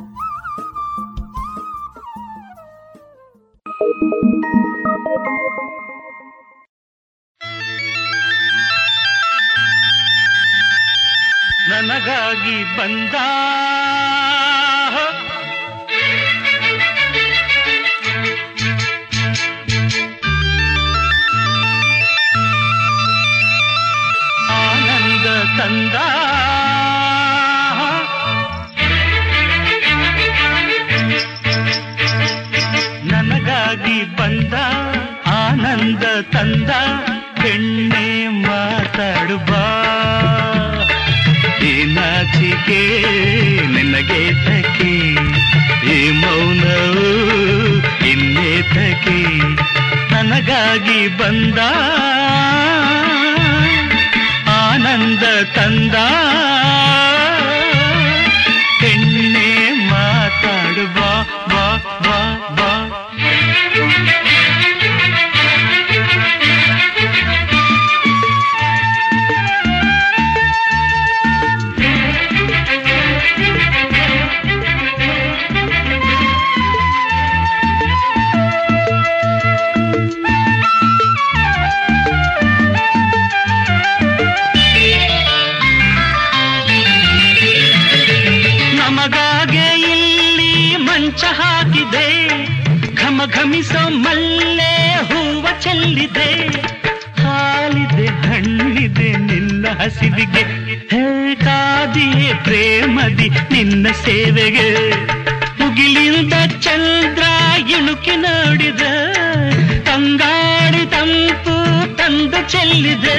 ತಂದ ಹೆಣ್ಣೆ ಮಾತಾಡು ಬಾ ಈ ನಾಚಿಕೆ ನಿನಗೆ ತಕೆ ಈ ಮೌನವು ಇನ್ನೇತಕೆ ನನಗಾಗಿ ಬಂದ ಆನಂದ ತಂದ. ಘಮಿಸೋ ಮಲ್ಲೆ ಹೂವ ಚೆಲ್ಲಿದೆ, ಹಾಲಿದೆ, ಹಣ್ಣಿದೆ, ನಿನ್ನ ಹಸಿವಿಗೆ. ಹೇಳ್ತಾದಿಯೇ ಪ್ರೇಮದಿ ನಿನ್ನ ಸೇವೆಗೆ. ಮುಗಿಲಿಂದ ಚಂದ್ರ ಇಣುಕಿ ನೋಡಿದ, ತಂಗಾಡಿ ತಂಪು ತಂದು ಚೆಲ್ಲಿದೆ.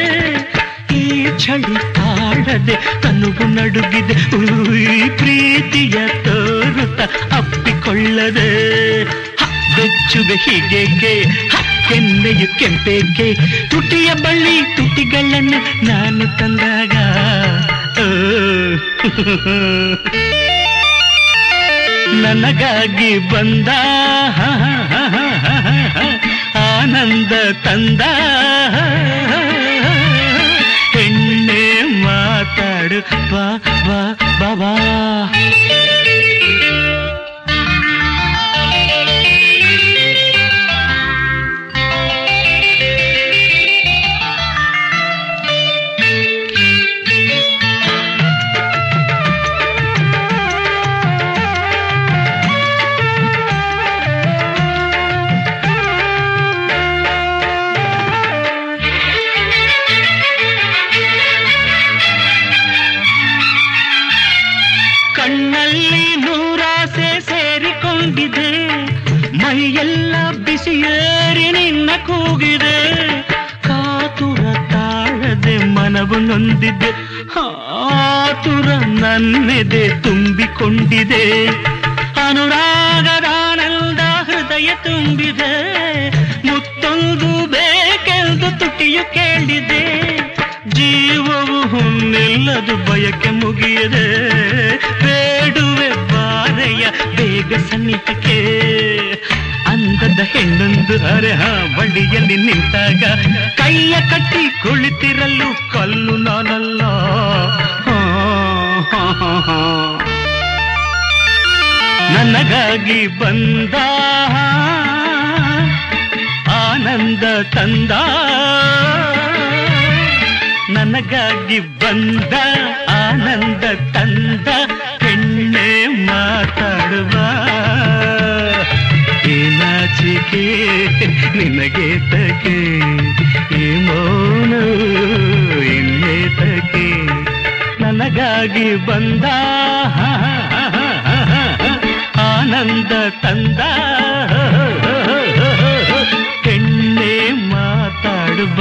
ಈ ಚಳಿ ಕಾಡದೆ ತನುಗು ನಡುಗಿದೆ ಪ್ರೀತಿಯ ತೋರುತ್ತ ಅಪ್ಪಿಕೊಳ್ಳದೆ. ಹ, ಬೆಚ್ಚುಗೆ ಹೀಗೇಕೆ ಕೆನ್ನೆಯು ಕೆಂಪೇಕೆ? ತುಟಿಯ ಬಳ್ಳಿ ತುಟಿಗಳನ್ನು ನಾನು ತಂದಾಗ. ನನಗಾಗಿ ಬಂದ. ಆನಂದ ತಂದ. ಹೆಣ್ಣೆ ಮಾತಾಡು. ಬಾ ಬಾ ಬಾ. ಮನವು ನೊಂದಿದೆ ಆತುರ ನನ್ನೆದೆ ತುಂಬಿಕೊಂಡಿದೆ ಅನುರಾಗದಾನಂದ ಹೃದಯ ತುಂಬಿದೆ ಮುತ್ತೊಂದು ಬೇಕೆಂದು ತುಟಿಯು ಕೇಳಿದೆ ಜೀವವು ಹುನ್ನೆಲ್ಲದು ಬಯಕೆ ಮುಗಿಯದೆ ಬೇಡುವೆ ಬಾರೆಯ ಬೇಗ ಸನ್ನಿಹಕ್ಕೆ ಅಂದದ ಹೆಣ್ಣೊಂದು ಅರೆಹ ಬಳ್ಳಿಯಲ್ಲಿ ನಿಂತಾಗ. ಕೈಯ ಕಟ್ಟಿ ಕುಳಿತಿರಲು ಕಲ್ಲು ನಾನಲ್ಲ. ನನಗಾಗಿ ಬಂದ ಆನಂದ ತಂದ. ನನಗಾಗಿ ಬಂದ ಆನಂದ ತಂದ. ಹೆಣ್ಣೆ ಮಾತಾಡುವ ನಾಚಿಕೆ ನಿನಗೆ ತಕೆ ಈ ಮೌನ ಇನ್ನೇತಕೆ ನನಗಾಗಿ ಬಂದ ಆನಂದ ತಂದ ಹೆಣ್ಣೆ ಮಾತಾಡುವ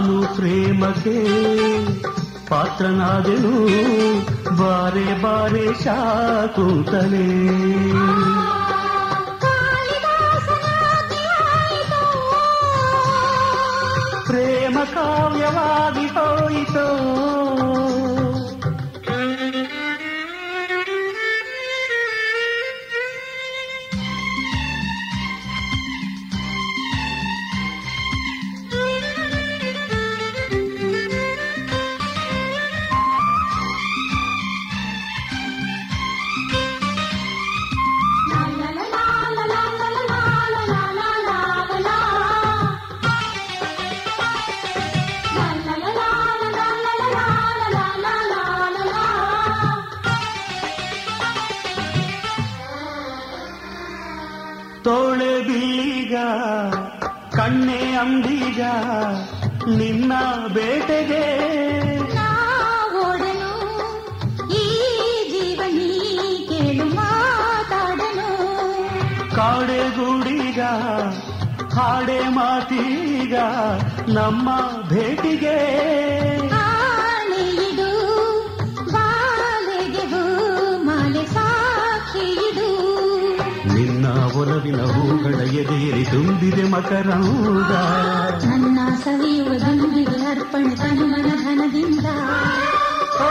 ನಾನು ಪ್ರೇಮಕ್ಕೆ ಪಾತ್ರನಾದೆನು ಬಾರೆ ಬಾರೆ ಶಾಕುಂತಲೇ ಪ್ರೇಮ ಕಾವ್ಯವಾಗಿ ಹೋಯಿತೋ ನಮ್ಮ ಭೇಟಿಗೆ ಮಾಲೆ ಸಾಕ್ಷಿದು ನಿನ್ನ ಒಲವಿನ ಹೂಗಳ ಎದೆಯಲಿ ತುಂಬಿದೆ ಮಕರಂಗ ನನ್ನ ಸವಿಯುವ ಗಂಬಿಗೆ ಅರ್ಪಣೆ ತನುಮನ ಧನದಿಂದ ಓ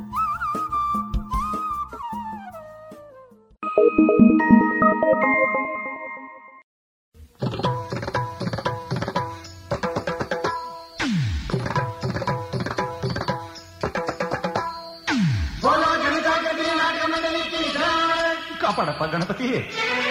aqui.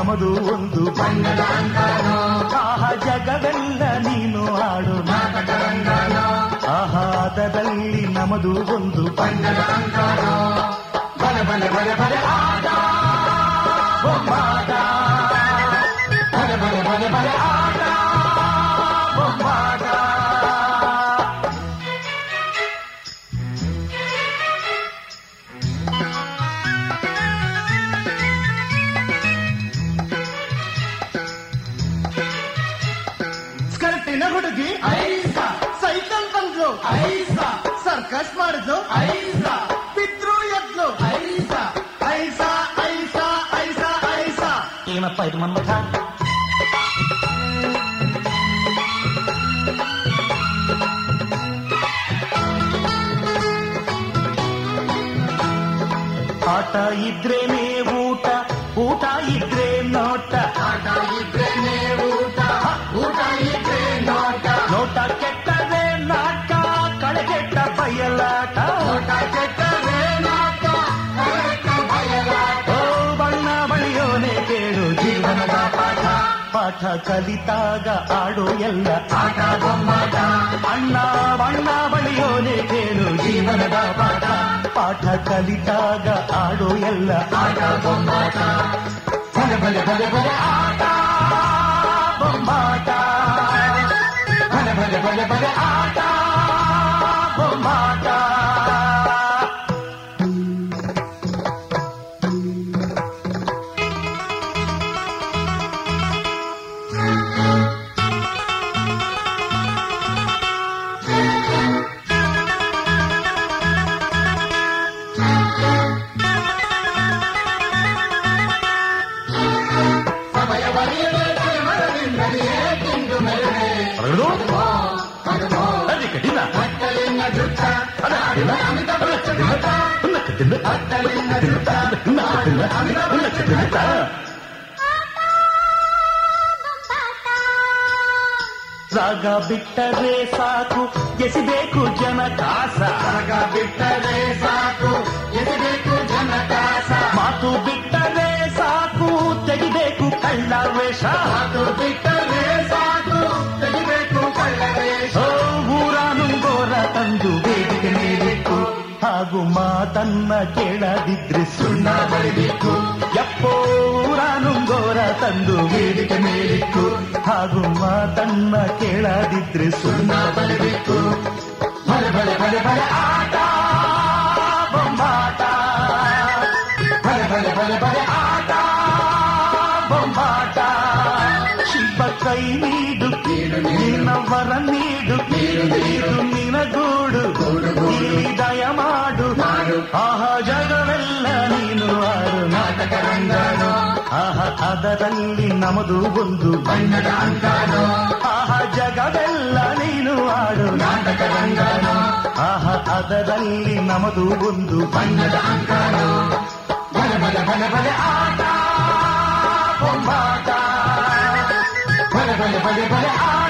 ನಮದು ಒಂದು ಬಣ್ಣದ ಆಹ ಜಗವೆಲ್ಲ ನೀನು ಹಾಡು ನಾಟಕ ಆಹ ಅದರಲ್ಲಿ ನಮದು ಒಂದು ಬಣ್ಣದ ಬಲ ಬಲ ಬಲ ಬಲ ಆಟ ಬೊಮ್ಮಾಟ ಬಲ ಬಲ ಬಲ ಬಲ ಸರ್ಕಸ್ ಮಾಡಿದ್ಲು ಐಸ ಬಿದ್ರು ಎದ್ಲು ಐಸ ಐಸ ಐಸ ಐಸ ಐಸ ಏನಪ್ಪ ಇದು ಮನ್ಮಥ ಆಟ ಇದ್ರೇನೆ ಊಟ ಊಟ ಇದ್ರೆ ನೋಟ ಆಟ ಇದ್ರೇನೆ ಊಟ ಊಟ ಇದ್ರೆ ನೋಟ ನೋಟ ಕಲಿತಾಗ ಆಡೋ ಎಲ್ಲ ಆಟ ಬೊಮ್ಮಾಟ ಅಣ್ಣ ಬಣ್ಣ ಬಳಿಯೋನೆ ಕೇಳು ಜೀವನದ ಪಾಠ. ಪಾಠ ಕಲಿತಾಗ ಆಡೋ ಎಲ್ಲ ಆಟ ಬೊಮ್ಮಾಟ ಬಲೆ ಬಲೆ ಬಲೆ ಬಲೆ ಆಟ ಬೊಮ್ಮಾಟ ಬಲೆ ಬಲೆ ಬಲೆ ಬಲೆ ಆಟ ರಾಗ ಬಿಟ್ಟರೆ ಸಾಕು ಎಸಿಬೇಕು ಜನ ಕಾಸ ರಾಗ ಬಿಟ್ಟರೆ ಸಾಕು ಎಸಿಬೇಕು ಜನ ಕಾಸ ಮಾತು ಬಿಟ್ಟರೆ ಸಾಕು ತೆಗಿಬೇಕು ಕಳ್ಳ ವೇಷ ಮಾತು ಬಿಟ್ಟರೆ ಸಾಕು ತೆಗಿಬೇಕು ಕಳ್ಳ ವೇಷ ಊರ ನುಂಗೋರ ತಂದು ವೇದಿಕೆ ಮೇಲಿಟ್ಟು ಹಾಗೂ ಮಾತನ್ನ ಕೇಳದಿದ್ರೆ ಸುಣ್ಣ ಬಳಿಬೇಕು ಎಪ್ಪೋ ಊರ ನುಂಗೋರ ತಂದು ವೇದಿಕೆ ಮೇಲಿಟ್ಟು ಹಾಗೂ ಮಾತನ್ನ ಕೇಳದಿದ್ರೆ ಸುಣ್ಣ ಬಳಿಬೇಕು ಬಲೆ ಬಲೆ ಬಲೆ ಬಲೆ ಆಟ ಬೊಂಬಾಟ ಬಲೆ ಬಲೆ ಬಲೆ ಬಲೆ ಆಟ ಬೊಂಬಾಟ ಶಿವ ಕೈ ನೀಡು ನಿನ್ನ ವರ ನೀಡು ಇದು ನಿನಗೂಡು ಇಲ್ಲಿ ದಯ ಮಾಡು. ಆಹ ಜಗವೆಲ್ಲ ನೀನು ಆರು. ಆಹ ಅದರಲ್ಲಿ ನಮದು ಒಂದು ಬಣ್ಣದ ಅಂಗಾನು ಆಹ ಜಗವೆಲ್ಲ ನೀನು ಆಡು. ಆಹ ಅದರಲ್ಲಿ ನಮದು ಒಂದು ಬಣ್ಣದ ಅಂಗಾನು ಬಲ ಬಲ ಬಲ ಬಲ ಆಟ. ಬೊಂಬಾಟ. ಬಲ ಬಲ ಬಲ ಬಲೆ ಆಟ.